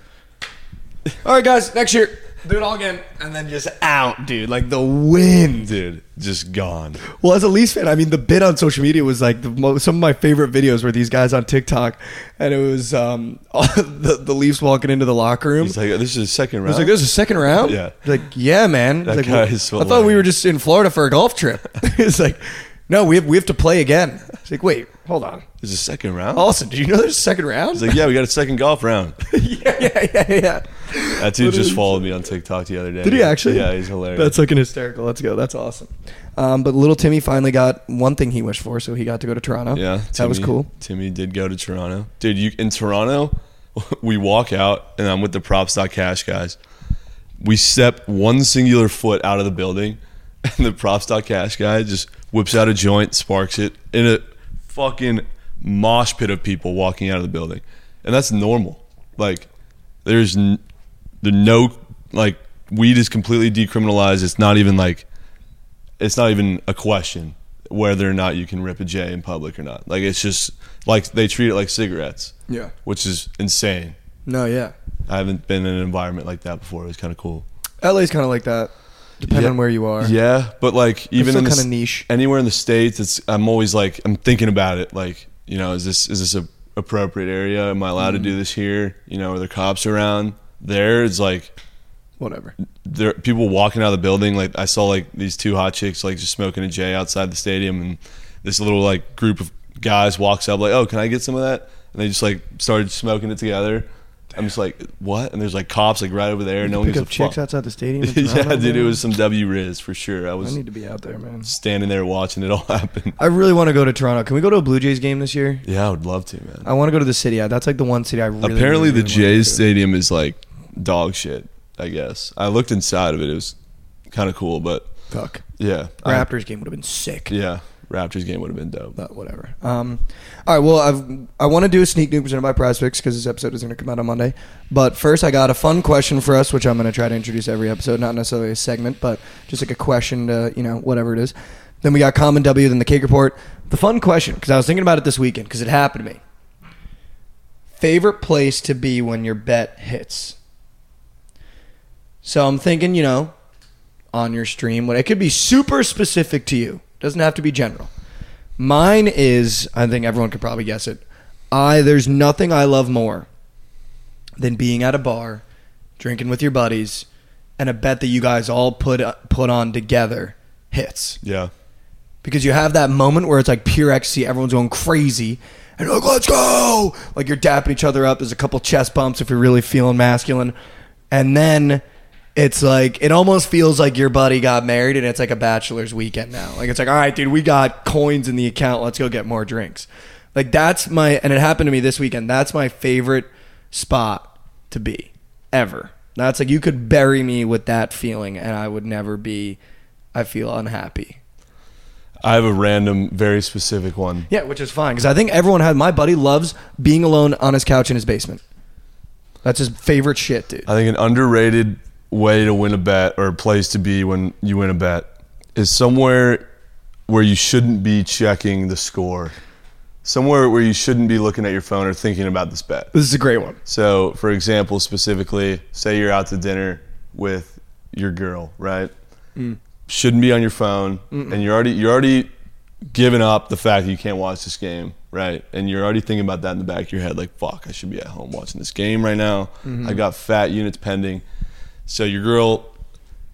all right, guys, next year, do it all again, and then just out, dude, like the wind. Dude, just gone. Well, as a Leafs fan, I mean, the bit on social media was like the mo- some of my favorite videos were these guys on TikTok, and it was um, the the Leafs walking into the locker room. He's like, this is his second I round. was like, "This is a second round." Yeah. Like, yeah, man. That Like, guy well, is I thought we were just in Florida for a golf trip. it's like, no, we have we have to play again. It's like, wait, hold on, This is a second round. Auston. Did you know there's a second round? He's like, yeah, we got a second golf round. yeah, yeah, yeah, yeah. That dude just followed me on TikTok the other day. Did he actually? Yeah, he's hilarious. That's like an hysterical. Let's go. That's awesome. Um, but little Timmy finally got one thing he wished for, so he got to go to Toronto. Yeah, that was cool. Timmy did go to Toronto, dude. You in Toronto? We walk out, and I'm with the props.cash guys. We step one singular foot out of the building, and the props.cash guy just whips out a joint, sparks it in a fucking mosh pit of people walking out of the building, and that's normal. Like, there's n- the no like weed is completely decriminalized. It's not even like it's not even a question whether or not you can rip a J in public or not. Like it's just like they treat it like cigarettes, Yeah. which is insane. No, yeah. I haven't been in an environment like that before. It was kind of cool. LA's kind of like that, depending Yeah. on where you are. Yeah, but like even in the kinda niche. anywhere in the states, it's I'm always like I'm thinking about it. Like you know, is this is this a appropriate area? Am I allowed to mm-hmm. do this here? You know, are there cops around? There, it's like Whatever. there people walking out of the building like i saw like these two hot chicks like just smoking a j outside the stadium and this little like group of guys walks up like oh can i get some of that and they just like started smoking it together i'm just like what and there's like cops like right over there no one Pick gives a up chicks fuck outside the stadium. yeah dude it was some w riz for sure i was I need to be out there, man. standing there watching it all happen I really want to go to Toronto. Can we go to a Blue Jays game this year? yeah i would love to man I want to go to the city. That's like the one city I really. apparently really, the really jays stadium is like dog shit i guess i looked inside of it it was kind of cool but Fuck. yeah I- Raptors game would have been sick. Yeah, Raptors game would have been dope. but whatever. Um, all right. Well, I've, I want to do a sneak nuke presented by Prize because this episode is going to come out on Monday. But first, I got a fun question for us, which I'm going to try to introduce every episode. Not necessarily a segment, but just like a question to you know whatever it is. Then we got common W, then the cake report. The fun question because I was thinking about it this weekend because it happened to me. Favorite place to be when your bet hits. So I'm thinking, you know, on your stream, what it could be super specific to you. Doesn't have to be general. Mine is, I think everyone could probably guess it. I there's nothing I love more than being at a bar, drinking with your buddies, and a bet that you guys all put uh, put on together hits. Yeah. Because you have that moment where it's like pure ecstasy, everyone's going crazy, and you're like, let's go! Like you're dapping each other up. There's a couple chest bumps if you're really feeling masculine. And then it's like it almost feels like your buddy got married and it's like a bachelor's weekend now. Like it's like, all right, dude, we got coins in the account. Let's go get more drinks. Like that's my and it happened to me this weekend. That's my favorite spot to be ever. That's like you could bury me with that feeling and I would never be I feel unhappy. I have a random, very specific one. Yeah, which is fine because I think everyone had my buddy loves being alone on his couch in his basement. That's his favorite shit, dude. I think an underrated way to win a bet or a place to be when you win a bet is somewhere where you shouldn't be checking the score. Somewhere where you shouldn't be looking at your phone or thinking about this bet. This is a great one. So, for example, specifically, say you're out to dinner with your girl, right? Mm. Shouldn't be on your phone, and you're already you're already giving up the fact that you can't watch this game, right? And you're already thinking about that in the back of your head, like, "Fuck, I should be at home watching this game right now. Mm-hmm. I got fat units pending." So your girl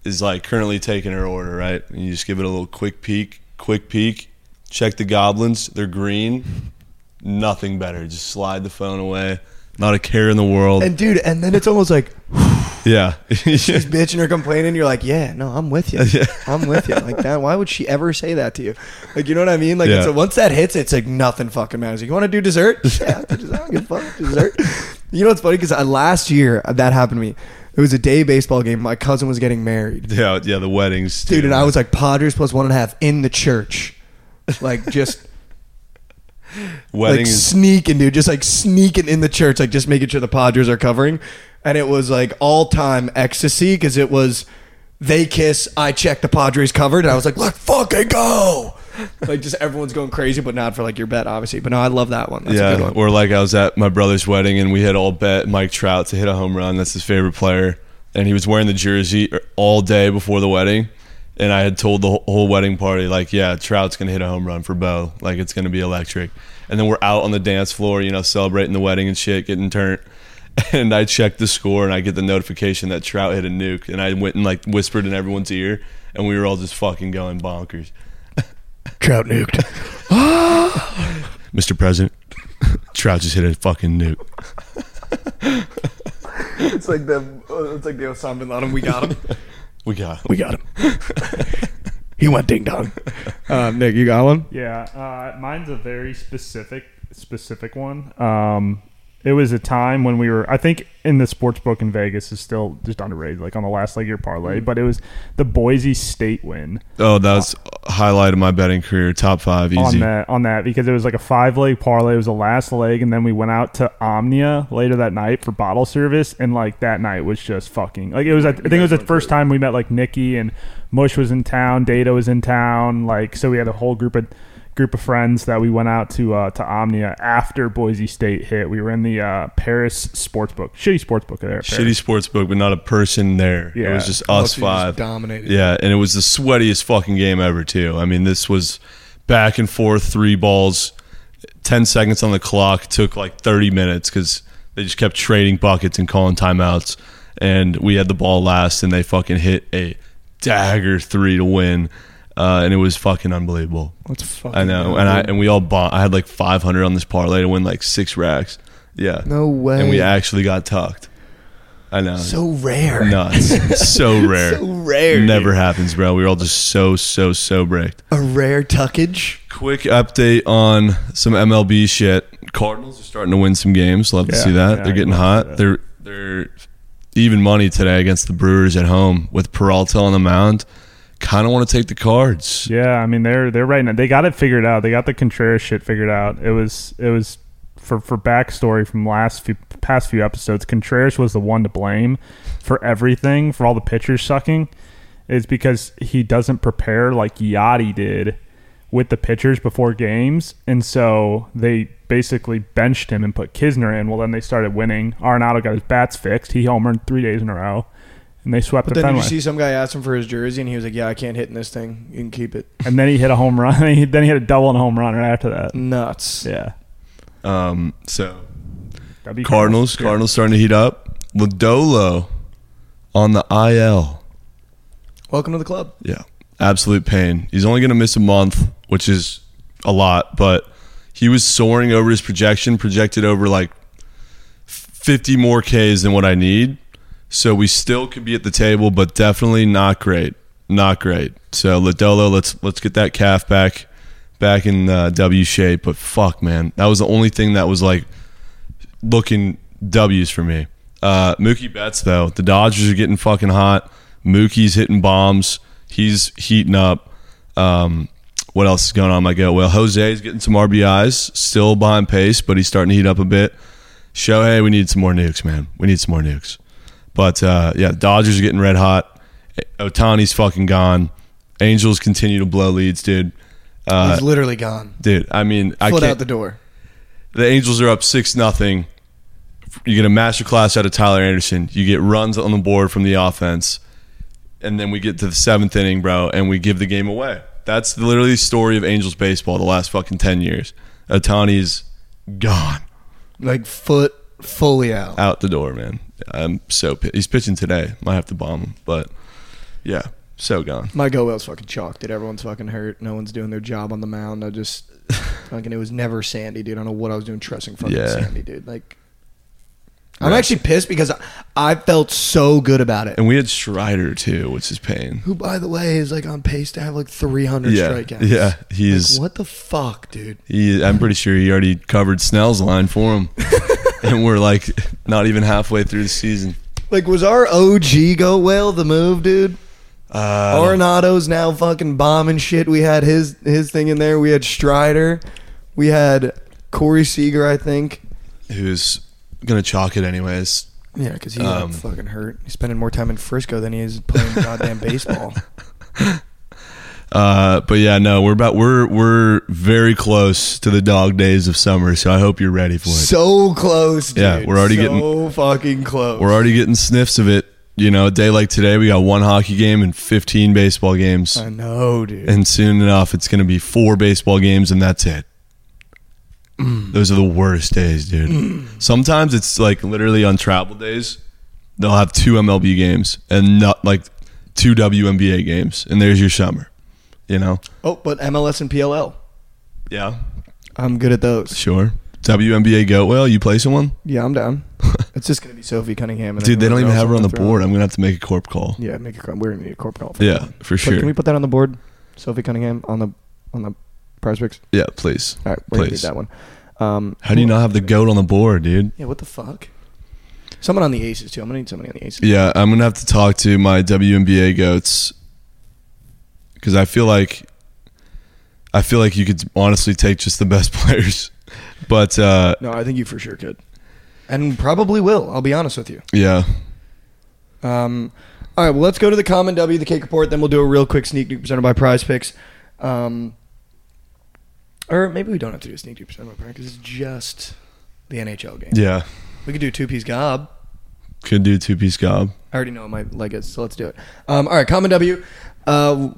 is like currently taking her order, right? And you just give it a little quick peek, quick peek. Check the goblins; they're green. Nothing better. Just slide the phone away. Not a care in the world. And dude, and then it's almost like yeah. she's bitching or complaining. You're like, yeah, no, I'm with you. Yeah. I'm with you. Like that. Why would she ever say that to you? Like, you know what I mean? Like, Yeah. it's once that hits, it's like nothing fucking matters. You want to do dessert? Yeah, I don't give a fuck. Dessert. You know what's funny? Because last year uh, that happened to me. It was a day baseball game. My cousin was getting married, yeah, yeah, the weddings, dude, and I was like Padres plus one and a half in the church, like just. like weddings. sneaking, dude, just like sneaking in the church, like just making sure the Padres are covering. And it was like all time ecstasy because it was they kiss, I check the Padres covered, and I was like, let's fucking go. like just everyone's going crazy, but not for like your bet, obviously. But no, I love that one. That's a good yeah, one. or like I was at my brother's wedding and we had all bet Mike Trout to hit a home run. That's his favorite player, and he was wearing the jersey er, all day before the wedding. And I had told the whole- whole wedding party, like, yeah, Trout's gonna hit a home run for Bo. Like, it's gonna be electric. And then we're out on the dance floor, you know, celebrating the wedding and shit, getting turned. And I checked the score and I get the notification that Trout hit a nuke. And I went and like whispered in everyone's ear, and we were all just fucking going bonkers. Trout nuked. Mr. President, Trout just hit a fucking nuke. it's like the it's like the Osama bin Laden. We got him. We got him. We got him. he went ding dong. Uh, Nick, you got one? Yeah, uh, mine's a very specific specific one. Um, it was a time when we were, I think, in the sports book in Vegas is still just underrated, like on the last leg of your parlay. Mm-hmm. But it was the Boise State win Oh, that was a highlight of my betting career. Top five, easy. on that on that because it was like a five leg parlay. It was the last leg, and then we went out to Omnia later that night for bottle service, and like that night was just fucking like it was. I think it was the first time we met like Nikki and Mush was in town, Data was in town, like so we had a whole group of group of friends that we went out to uh, to Omnia after Boise State hit. We were in the uh, Paris sportsbook, shitty sportsbook there. at Shitty Paris. sports book, but not a person there. Yeah. It was just us so you just five. dominated. Yeah, and it was the sweatiest fucking game ever too. I mean, this was back and forth, three balls, ten seconds on the clock. Took like thirty minutes because they just kept trading buckets and calling timeouts. And we had the ball last, and they fucking hit a dagger three to win, uh, and it was fucking unbelievable. What's fucking? I know, and I and we all bought. I had like five hundred on this parlay to win like six racks. Yeah, no way. and we actually got tucked. I know, so rare. nuts, so rare. So rare. Never dude. happens, bro. We were all just so so so bricked. a rare tuckage. Quick update on some MLB shit. Cardinals are starting to win some games. Love to see that. yeah, they're getting hot. They're they're even money today against the Brewers at home with Peralta on the mound. Kind of want to take the Cards. Yeah, I mean they're they're right now. They got it figured out. They got the Contreras shit figured out. It was it was for for backstory from last few past few episodes. Contreras was the one to blame for everything for all the pitchers sucking. Is because he doesn't prepare like Yadi did with the pitchers before games, and so they basically benched him and put Knizner in. Well, then they started winning. Arenado got his bats fixed. He homered three days in a row, and they swept But the then did you see some guy ask him for his jersey, and he was like, "Yeah, I can't hit in this thing. You can keep it." and then he hit a home run. then he hit a double and a home run right after that. Nuts. Yeah. Um, so That'd be Cardinals, cool. Cardinals starting to heat up. Lodolo on the IL. Welcome to the club. Yeah, absolute pain. He's only going to miss a month, which is a lot, but he was soaring over his projection, projected over like 50 more Ks than what I need. So we still could be at the table, but definitely not great. Not great. So Lodolo, let's let's get that calf back back in uh, W shape. But fuck, man, that was the only thing that was like looking W's for me. Uh, Mookie Betts though, the Dodgers are getting fucking hot. Mookie's hitting bombs. He's heating up. Um, what else is going on? My go well. Jose is getting some RBIs, still behind pace, but he's starting to heat up a bit. Shohei, we need some more nukes, man. We need some more nukes. But uh, yeah, Dodgers are getting red hot. Ohtani's fucking gone. Angels continue to blow leads, dude. Uh, He's literally gone. dude, I mean, I can't. out the door. the Angels are up six nothing. You get a master class out of Tyler Anderson. You get runs on the board from the offense, and then we get to the seventh inning, bro, and we give the game away. That's literally the story of Angels baseball the last fucking ten years. Ohtani's gone Like foot fully out. out the door, man. I'm so pissed. He's pitching today. Might have to bomb him, but yeah, so gone. My go well's fucking chalk, dude. Everyone's fucking hurt. No one's doing their job on the mound. I just fucking it was never Sandy, dude. I don't know what I was doing trusting fucking Yeah. Sandy, dude. Like I'm Right. actually pissed because I, I felt so good about it. And we had Strider too, which is pain. Who, by the way, is like on pace to have like 300 Yeah, strikeouts. yeah, Like, he's what the fuck, dude? He, I'm pretty sure he already covered Snell's line for him, and we're like not even halfway through the season. Like, was our OG go well the move, dude? Uh, Arenado's now fucking bombing shit. We had his his thing in there. We had Strider. We had Corey Seager, I think. who's gonna chalk it anyways? Yeah, because he Um, fucking hurt. He's spending more time in Frisco than he is playing goddamn baseball. Uh, but yeah, no, we're about we're we're very close to the dog days of summer, so I hope you're ready for it. So close, dude. Yeah, we're already so getting- so fucking close. we're already getting sniffs of it. You know, a day like today, we got one hockey game and 15 baseball games, I know, dude. and soon enough, it's gonna be four baseball games, and that's it. Mm. Those are the worst days, dude. Sometimes it's like literally on travel days, they'll have two MLB games and not like two WNBA games, and there's your summer. You know? oh, but MLS and PLL. Yeah, I'm good at those. sure. WNBA goat whale, you play someone? Yeah, I'm down. it's just gonna be Sophie Cunningham. And Dude, they don't even have her on the board. I'm gonna have to make a corp call. Yeah, make a corp. We're gonna need a corp call. For Yeah, that for But sure. Can we put that on the board? Sophie Cunningham on the on the prize picks. Yeah, please. All right, we're Please. that one. Um, How do you not have the goat on the board, dude? Yeah, what the fuck? Someone on the Aces too. I'm gonna need somebody on the Aces. Yeah, I'm gonna have to talk to my WNBA goats because I feel like I feel like you could honestly take just the best players, but uh, No, I think you for sure could, and probably will. I'll be honest with you. yeah, Um, all right, well, let's go to the common W, the cake report. Then we'll do a real quick sneak peek presented by Prize Picks. Um, or maybe we don't have to do a sneak peek presented by Prize because it's just the NHL game. yeah, We could do two piece gob. could do two piece gob. I already know what my leg is, so let's do it. Um, all right, common W. Uh,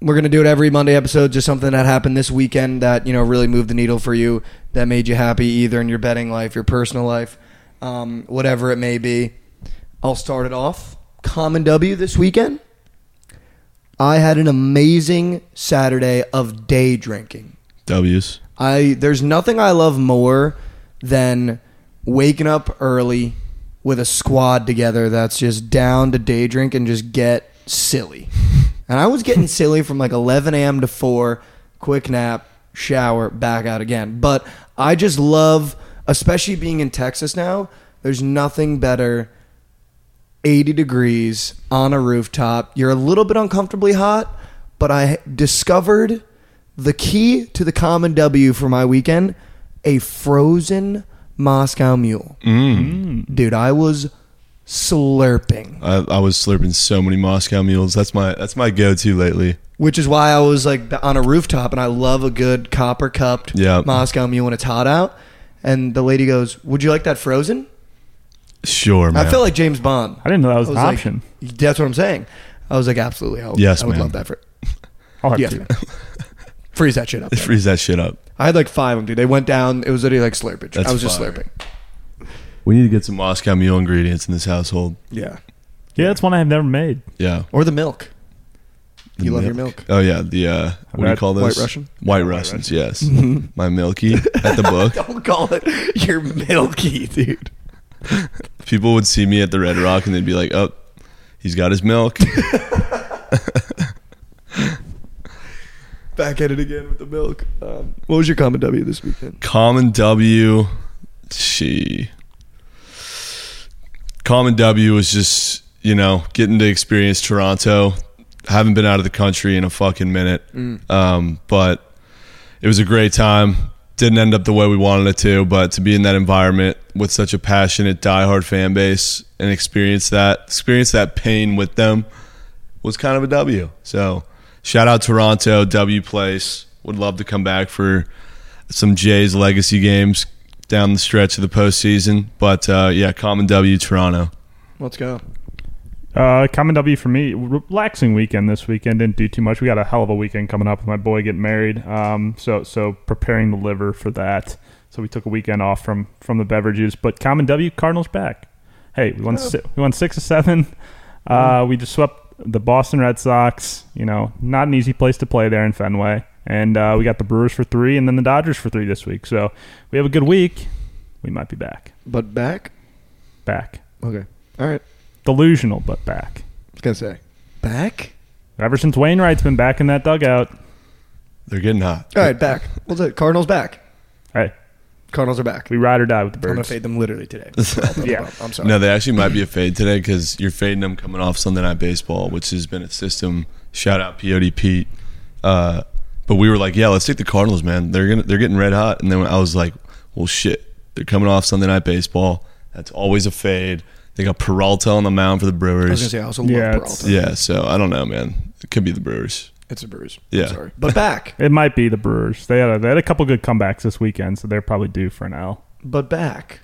we're gonna do it every Monday episode. Just something that happened this weekend that you know really moved the needle for you, that made you happy, either in your betting life, your personal life, um, whatever it may be. I'll start it off. Common W this weekend. I had an amazing Saturday of day drinking. W's. I there's nothing I love more than waking up early with a squad together that's just down to day drink and just get silly. And I was getting silly from like 11 a.m. to 4, quick nap, shower, back out again. But I just love, especially being in Texas now, there's nothing better 80 degrees on a rooftop. You're a little bit uncomfortably hot, but I discovered the key to the common W for my weekend: a frozen Moscow Mule. Mm. Dude, I was slurping, I, I was slurping so many Moscow mules. That's my that's my go-to lately. which is why I was like on a rooftop, and I love a good copper cupped Yeah. Moscow Mule when it's hot out. And the lady goes, "Would you like that frozen?" Sure, man. I felt like James Bond. I didn't know that was, I an like- option. that's what I'm saying. I was like, absolutely. I would, Yes, I would man. love that. For, I'll have yes, two. man. Freeze that shit up. Just freeze that shit up. I had like five of them, dude. They went down. It was literally like slurpage. That's I was just slurping. We need to get some Moscow mule ingredients in this household. Yeah. Yeah, that's one I have never made. Yeah. Or the milk. The you love your milk. Oh yeah, the uh, what do you call those? White Russian? White Russians. Yes. My milky at the book. Don't call it your milky, dude. People would see me at the Red Rock and they'd be like, "Oh, he's got his milk." Back at it again with the milk. Um, what was your common W this weekend? Common W. She. Common W was just you know getting to experience Toronto. Haven't been out of the country in a fucking minute, um, but it was a great time. Didn't end up the way we wanted it to, but to be in that environment with such a passionate, diehard fan base and experience that, experience that pain with them, was kind of a W. So, shout out Toronto, W Place. Would love to come back for some Jays legacy games down the stretch of the postseason. But uh, yeah, common W, Toronto. Let's go. Uh, common W for me. Relaxing weekend this weekend. Didn't do too much. We got a hell of a weekend coming up with my boy getting married. Um, so so preparing the liver for that. So we took a weekend off from from the beverages. But common W, Cardinals back. Hey, we won si- we won six or seven. Uh, we just swept the Boston Red Sox. You know, not an easy place to play there in Fenway. And uh, we got the Brewers for three, and then the Dodgers for three this week. So we have a good week. We might be back. But back? Back. Okay. All right. Delusional, but back. I was going to say. Back? Ever since Wainwright's been back in that dugout, They're getting hot. All right, back. What's it? Cardinals back. hey, Cardinals are back. we ride or die with the Brewers. I'm going to fade them literally today. Yeah. I'm sorry. No, they actually might be a fade today because you're fading them coming off Sunday Night Baseball, which has been a system. Shout out POD Pete. Uh, but we were like, yeah, let's take the Cardinals, man. They're gonna they're getting red hot. And then I was like, well, shit, they're coming off Sunday Night Baseball. That's always a fade. They got Peralta on the mound for the Brewers. I was going to say, I also love Yeah, it's- Peralta. yeah, so I don't know, man. It could be the Brewers. It's a Brewers. Yeah. I'm sorry. But back. It might be the Brewers. They had a, they had a couple good comebacks this weekend, so they're probably due for an L. But back.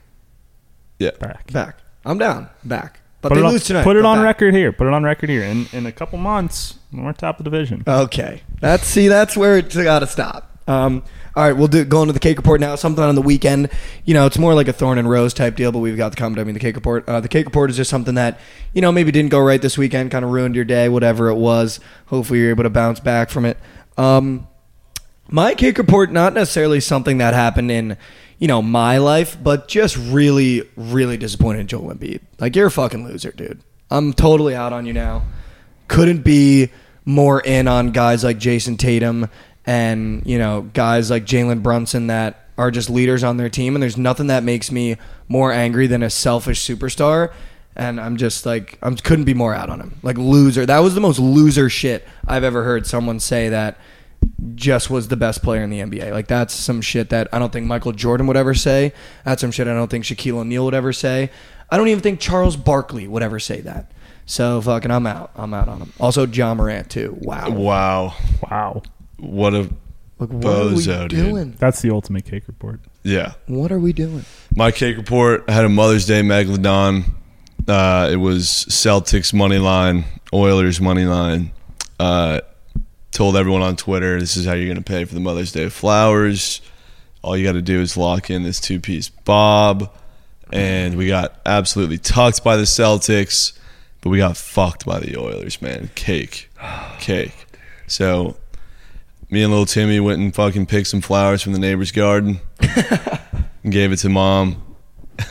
Yeah. Back. Back. I'm down. Back. But Put they it on, lose tonight. Put it on back. record here. Put it on record here. In in a couple months, we're top of the division. Okay, that's see, that's where it's got to stop. Um, all right, we'll do go into the cake report now. Something on the weekend. You know, it's more like a thorn and rose type deal, but we've got the comment. I mean, the cake report. Uh, the cake report is just something that you know maybe didn't go right this weekend, kind of ruined your day, whatever it was. Hopefully, you're able to bounce back from it. Um, my cake report, not necessarily something that happened in, you know, my life, but just really, really disappointed in Joel Embiid. Like, you're a fucking loser, dude. I'm totally out on you now. Couldn't be more in on guys like Jayson Tatum and, you know, guys like Jalen Brunson that are just leaders on their team. And there's nothing that makes me more angry than a selfish superstar. And I'm just like, I couldn't be more out on him. Like, loser. That was the most loser shit I've ever heard someone say that just was the best player in the NBA. Like that's some shit that I don't think Michael Jordan would ever say. That's some shit I don't think Shaquille O'Neal would ever say. I don't even think Charles Barkley would ever say that. So fucking I'm out. I'm out on him. Also Ja Morant too. Wow. Wow. Wow, What a Like what are we Bozo, dude. doing? that's the ultimate cake report. yeah. What are we doing? My cake report had a Mother's Day megalodon. Uh, it was Celtics money line, Oilers money line. Uh, told everyone on Twitter this is how you're going to pay for the Mother's Day flowers. All you got to do is lock in this two piece bob, and we got absolutely tucked by the Celtics, but we got fucked by the Oilers, man. Cake, cake. So me and little Timmy went and fucking picked some flowers from the neighbor's garden and gave it to mom. A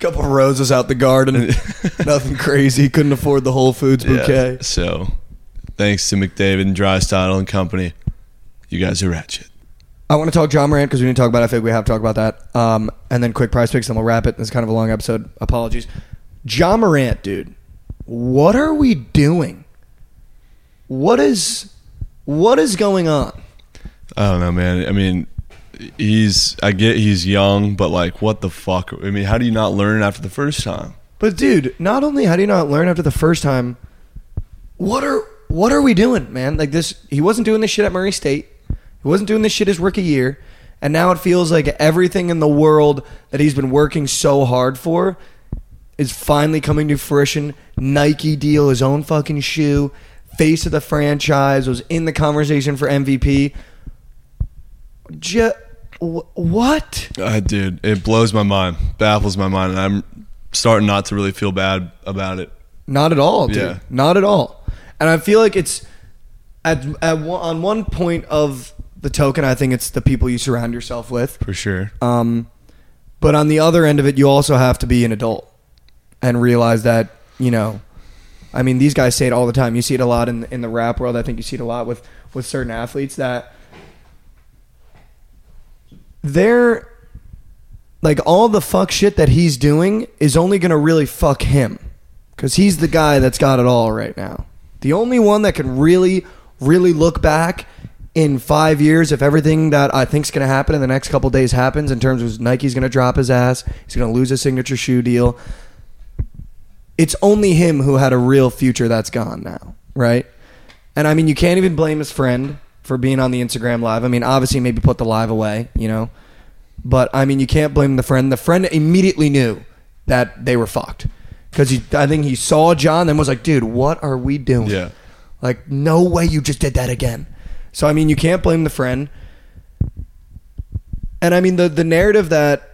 couple roses out the garden. Nothing crazy. Couldn't afford the Whole Foods bouquet. Yeah. So, thanks to McDavid and Draisaitl and company, you guys are ratchet. I want to talk Ja Morant because we didn't talk about it. I think we have to talk about that. Um, and then quick Prize Picks, and we'll wrap it. It's kind of a long episode. Apologies. Ja Morant, dude. What are we doing? What is What is going on? I don't know, man. I mean, he's I get he's young, but like, what the fuck? I mean, how do you not learn after the first time? But dude, not only how do you not learn after the first time, what are what are we doing, man? Like this, he wasn't doing this shit at Murray State. He wasn't doing this shit his rookie year, and now it feels like everything in the world that he's been working so hard for is finally coming to fruition. Nike deal, his own fucking shoe, face of the franchise, was in the conversation for MVP. What? Uh, dude, it blows my mind, baffles my mind, and I'm starting not to really feel bad about it. Not at all, dude. Yeah. Not at all. And I feel like it's at, at one, on one point of the token. I think it's the people you surround yourself with. For sure. Um, but on the other end of it, you also have to be an adult and realize that you know. I mean, these guys say it all the time. You see it a lot in in the rap world. I think you see it a lot with with certain athletes that they're like all the fuck shit that he's doing is only gonna really fuck him because he's the guy that's got it all right now. The only one that can really, really look back in five years if everything that I think's gonna happen in the next couple days happens in terms of Nike's gonna drop his ass, he's gonna lose his signature shoe deal. It's only him who had a real future that's gone now, right? And I mean, you can't even blame his friend for being on the Instagram live. I mean, obviously, maybe put the live away, you know. But I mean, you can't blame the friend. The friend immediately knew that they were fucked because. I think he saw Ja and was like, "Dude, what are we doing? Yeah. Like, no way you just did that again." So I mean, you can't blame the friend. And I mean, the the narrative that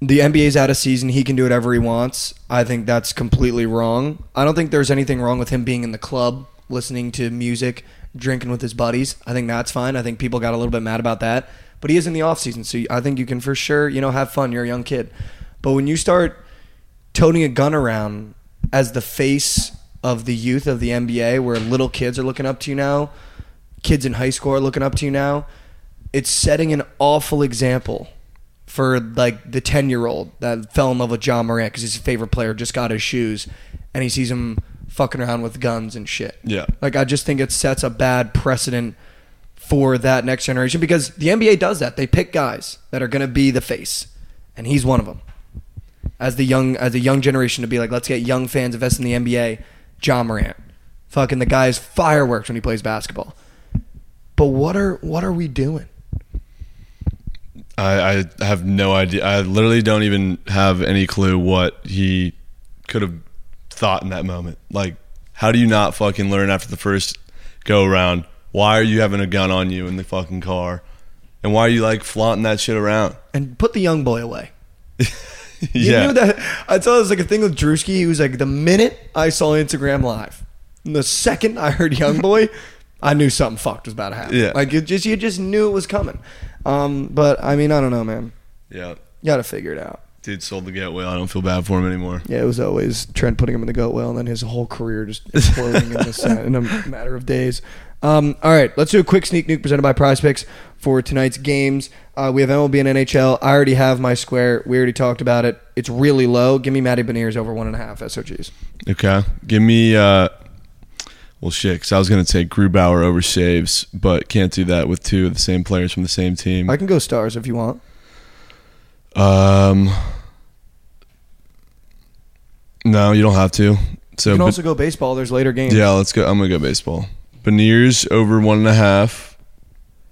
the NBA's out of season, he can do whatever he wants. I think that's completely wrong. I don't think there's anything wrong with him being in the club, listening to music, drinking with his buddies. I think that's fine. I think people got a little bit mad about that. But he is in the off season, so I think you can for sure, you know, have fun. You're a young kid. But when you start toting a gun around as the face of the youth of the NBA, where little kids are looking up to you now, kids in high school are looking up to you now, it's setting an awful example for like the 10 year old that fell in love with Ja Morant because he's his favorite player just got his shoes and he sees him fucking around with guns and shit. Yeah. Like I just think it sets a bad precedent for that next generation because the NBA does that. They pick guys that are going to be the face and he's one of them. As the young as a young generation to be like let's get young fans invested in the NBA, Ja Morant. Fucking the guy's fireworks when he plays basketball. But what are what are we doing? I, I have no idea. I literally don't even have any clue what he could have thought in that moment. Like, how do you not fucking learn after the first go around? Why are you having a gun on you in the fucking car? And why are you like flaunting that shit around? And put the young boy away. You yeah. knew that. I thought it was like a thing with Drewski. He was like, the minute I saw Instagram live, and the second I heard Young Boy, I knew something fucked was about to happen. Yeah. Like it just, you just knew it was coming. Um, but I mean, I don't know, man. yeah. You got to figure it out. Dude sold the get whale. I don't feel bad for him anymore. Yeah, it was always Trent putting him in the goat well, and then his whole career just exploding in, this, in a matter of days. Um, all right, let's do a quick sneak nuke presented by Prize Picks for tonight's games. Uh, we have MLB and NHL. I already have my square. We already talked about it. It's really low. Give me Matty Beniers over one and a half SOGs. Okay. Give me, uh, well, shit, because I was going to take Grubauer over saves, but can't do that with two of the same players from the same team. I can go stars if you want. Um, no, you don't have to. So, You can but- also go baseball. There's later games. yeah, let's go. I'm gonna go baseball. Beniers over one and a half.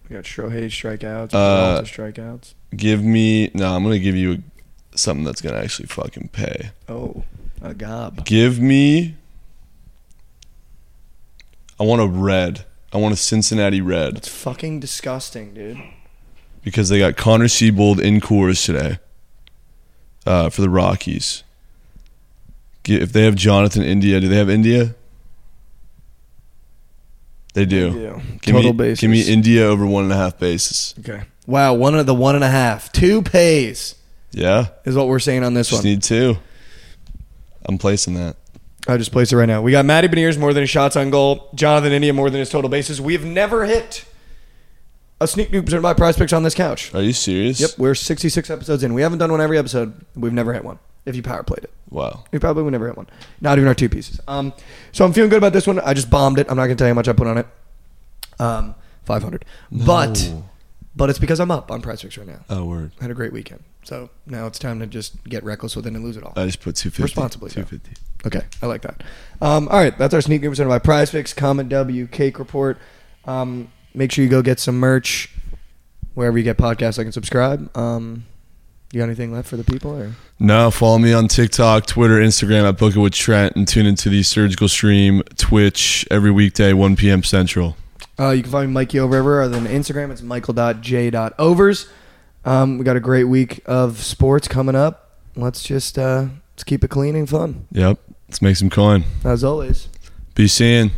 We got Shohei strikeouts. Uh, strikeouts. Give me no. I'm gonna give you something that's gonna actually fucking pay. Oh, a gob. Give me. I want a red. I want a Cincinnati red It's fucking disgusting, dude. because they got Connor Seabold in Coors today. Uh, for the Rockies. If they have Jonathan India, do they have India? They do. Yeah. Give Total me, bases. Give me India over one and a half bases. Okay. Wow, one of the one and a half. Two pays Yeah, is what we're saying on this just one. need two. I'm placing that. I just placed it right now. We got Matty Beniers more than his shots on goal. Jonathan India more than his total bases. We have never hit a sneak nuke presented by Prize Picks on this couch. Are you serious? Yep, we're 66 episodes in. We haven't done one every episode. We've never hit one. If you power played it. Wow. We probably would never hit one. Not even our two pieces. Um, so I'm feeling good about this one. I just bombed it. I'm not gonna tell you how much I put on it. Um, 500. But No. but it's because I'm up on Prize Picks right now. Oh word. I had a great weekend. So now it's time to just get reckless with it and lose it all. I just put two fifty. Responsibly, Two yeah. Okay, I like that. Um, all right, that's our sneak presented by Prize Picks, Comment W, Cake Report. Um, make sure you go get some merch wherever you get podcasts. I can subscribe. Um, you got anything left for the people? Or No, follow me on TikTok, Twitter, Instagram at Book It with Trent, and tune into the Surgical Stream Twitch every weekday, 1 p.m. Central. uh, you can find me Mikey. Other than Instagram, it's michael.j.overs. Um, we got a great week of sports coming up. Let's just uh, let's keep it clean and fun Yep. Let's make some coin. as always. Be seeing.